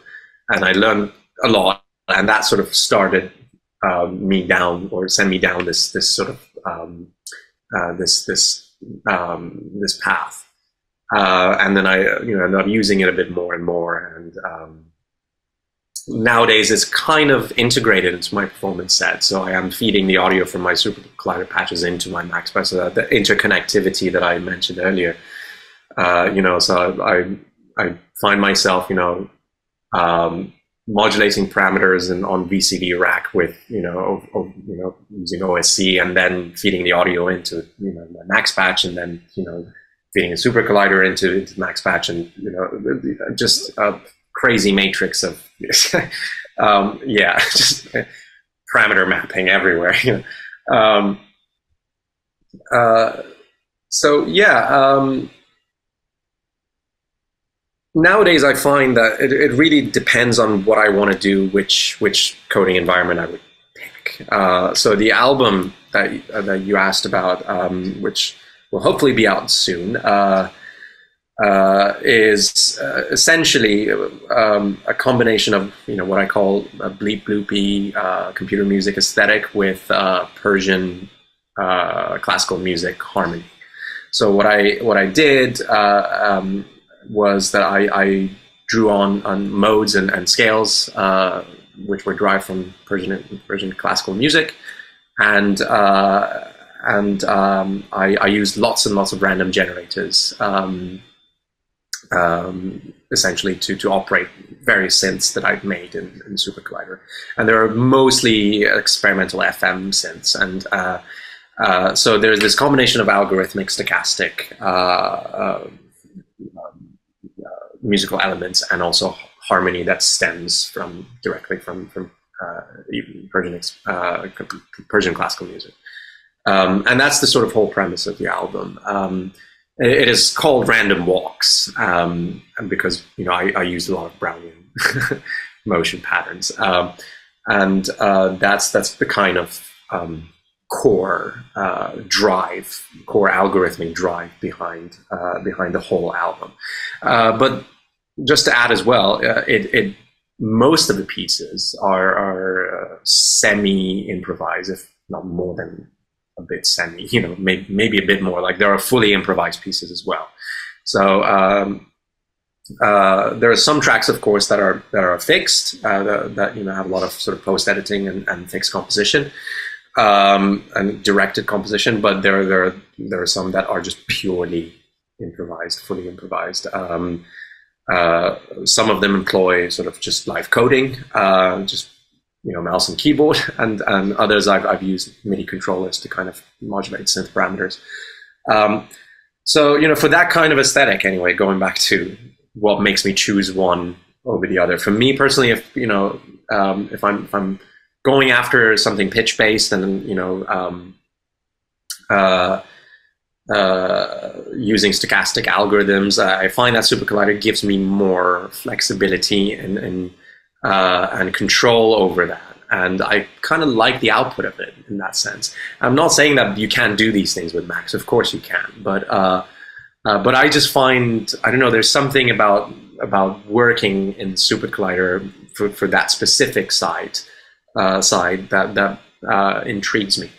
Speaker 2: and I learned a lot, and that sort of started um, me down or sent me down this this sort of um, uh, this this um, this path. Uh, and then I, you know, ended up using it a bit more and more. And um, nowadays, it's kind of integrated into my performance set. So I am feeding the audio from my Super Collider patches into my MaxPatch. So that the interconnectivity that I mentioned earlier, uh, you know, so I, I find myself, you know, um, modulating parameters and on VCV Rack with you know you know using OSC and then feeding the audio into you know my MaxPatch and then you know feeding a SuperCollider into, into MaxPatch and you know just a crazy matrix of um, yeah just parameter mapping everywhere um, uh, so yeah um, nowadays I find that it, it, really depends on what I want to do which which coding environment I would pick uh, so the album that, uh, that you asked about um, which will hopefully be out soon, uh, uh, is uh, essentially um, a combination of you know what I call a bleep bloopy uh, computer music aesthetic with Persian classical music harmony. So what I what I did um, was that I, I, drew on on modes and, and scales which were derived from Persian Persian classical music, and and um, I, I, used lots and lots of random generators um, um, essentially to, to operate various synths that I've made in, in SuperCollider. And they're mostly experimental FM synths. And uh, uh, so there's this combination of algorithmic, stochastic uh, uh, uh musical elements and also harmony that stems from directly from, from uh, Persian, Persian classical music. Um, and that's the sort of whole premise of the album. Um, it, is called Random Walks, um, because you know I, I use a lot of Brownian motion patterns, um, and uh, that's that's the kind of um, core uh, drive, core algorithmic drive behind uh, behind the whole album. Uh, but just to add as well, uh, it, it most of the pieces are, are uh, semi improvised, if not more than a bit semi, you know, maybe, maybe a bit more. Like there are fully improvised pieces as well. So um, uh, there are some tracks, of course, that are that are fixed that, that, you know have a lot of sort of post editing and, and fixed composition um, and directed composition. But there there are, there are some that are just purely improvised, fully improvised. Um, uh, some of them employ sort of just live coding, uh, just you know mouse and keyboard, and and others I've I've used MIDI controllers to kind of modulate synth parameters. Um, so you know for that kind of aesthetic, anyway, going back to what makes me choose one over the other. For me personally, if you know um, if I'm if I'm going after something pitch based and you know um, uh, uh, using stochastic algorithms, I find that SuperCollider gives me more flexibility and, and uh, and control over that. And I kind of like the output of it in that sense. I'm not saying that you can't do these things with Max. Of course you can, but uh, uh, but I just find I don't know. There's something about about working in SuperCollider for, for that specific side uh, side that that uh, intrigues me.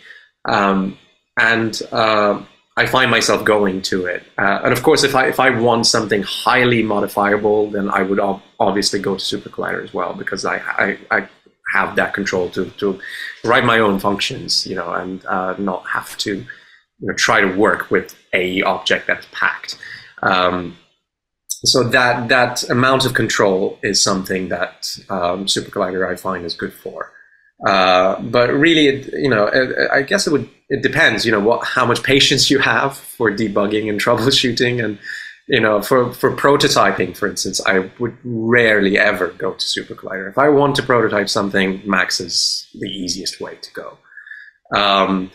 Speaker 2: Um, and uh, I find myself going to it. Uh, and of course, if I if I want something highly modifiable, then I would ob- obviously go to SuperCollider as well because I, I, I have that control to to write my own functions, you know, and uh, not have to you know try to work with a object that is packed. Um, so that that amount of control is something that um, SuperCollider I find is good for. Uh, but really, it, you know, I guess it would. It depends, you know, what how much patience you have for debugging and troubleshooting, and you know, for for prototyping, for instance, I would rarely ever go to SuperCollider. If I want to prototype something, Max is the easiest way to go. Um,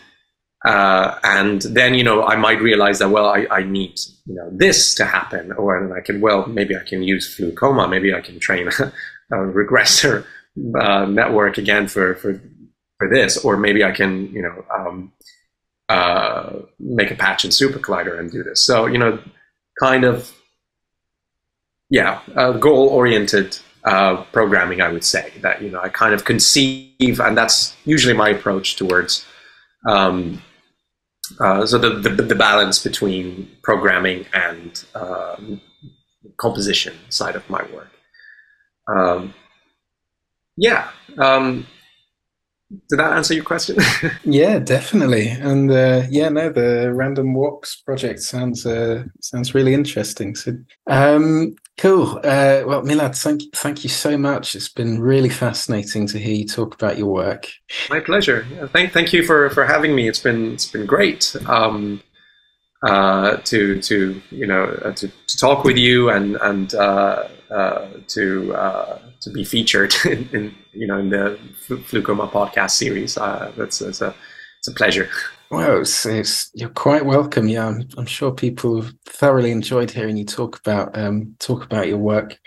Speaker 2: uh, and then you know I might realize that well I, I need you know this to happen, or I can well maybe I can use FluCoMa, maybe I can train a, a regressor uh, network again for, for for this, or maybe I can you know um, uh, make a patch in SuperCollider and do this. So you know, kind of yeah, uh, goal oriented programming. I would say that you know I kind of conceive, and that's usually my approach towards. Um, uh, so the, the, the balance between programming and um, composition side of my work. Um, yeah. Um, did that answer your question?
Speaker 1: yeah, definitely. And uh, yeah, no, the Random Walks project sounds uh, sounds really interesting. So, um, cool. Uh, well, Milad, thank you, thank you so much. It's been really fascinating to hear you talk about your work.
Speaker 2: My pleasure. Thank thank you for for having me. It's been it's been great. Um, uh, to to you know uh, to, to talk with you and and uh, uh to uh, to be featured in, in, you know in the FluCoMa podcast series. Uh, that's, that's a it's a pleasure.
Speaker 1: Well, it's, it's, you're quite welcome. Yeah, I'm, I'm, sure people thoroughly enjoyed hearing you talk about um, talk about your work.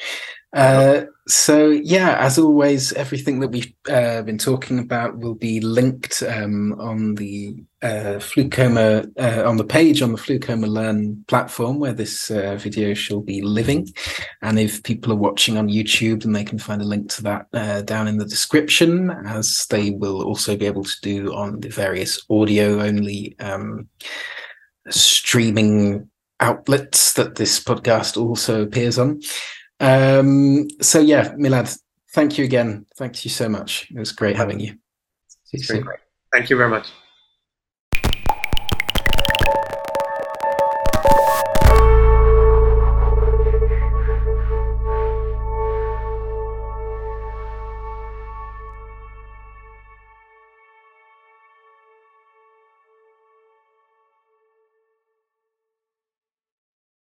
Speaker 1: Uh, so yeah, as always, everything that we've uh, been talking about will be linked um, on the uh, FluCoMa uh, on the page on the FluCoMa Learn platform where this uh, video shall be living. And if people are watching on YouTube, then they can find a link to that uh, down in the description, as they will also be able to do on the various audio only um, streaming outlets that this podcast also appears on. Um, so yeah, Milad, thank you again. Thank you so much. It was great having you.
Speaker 2: See you. Great. Thank you very much.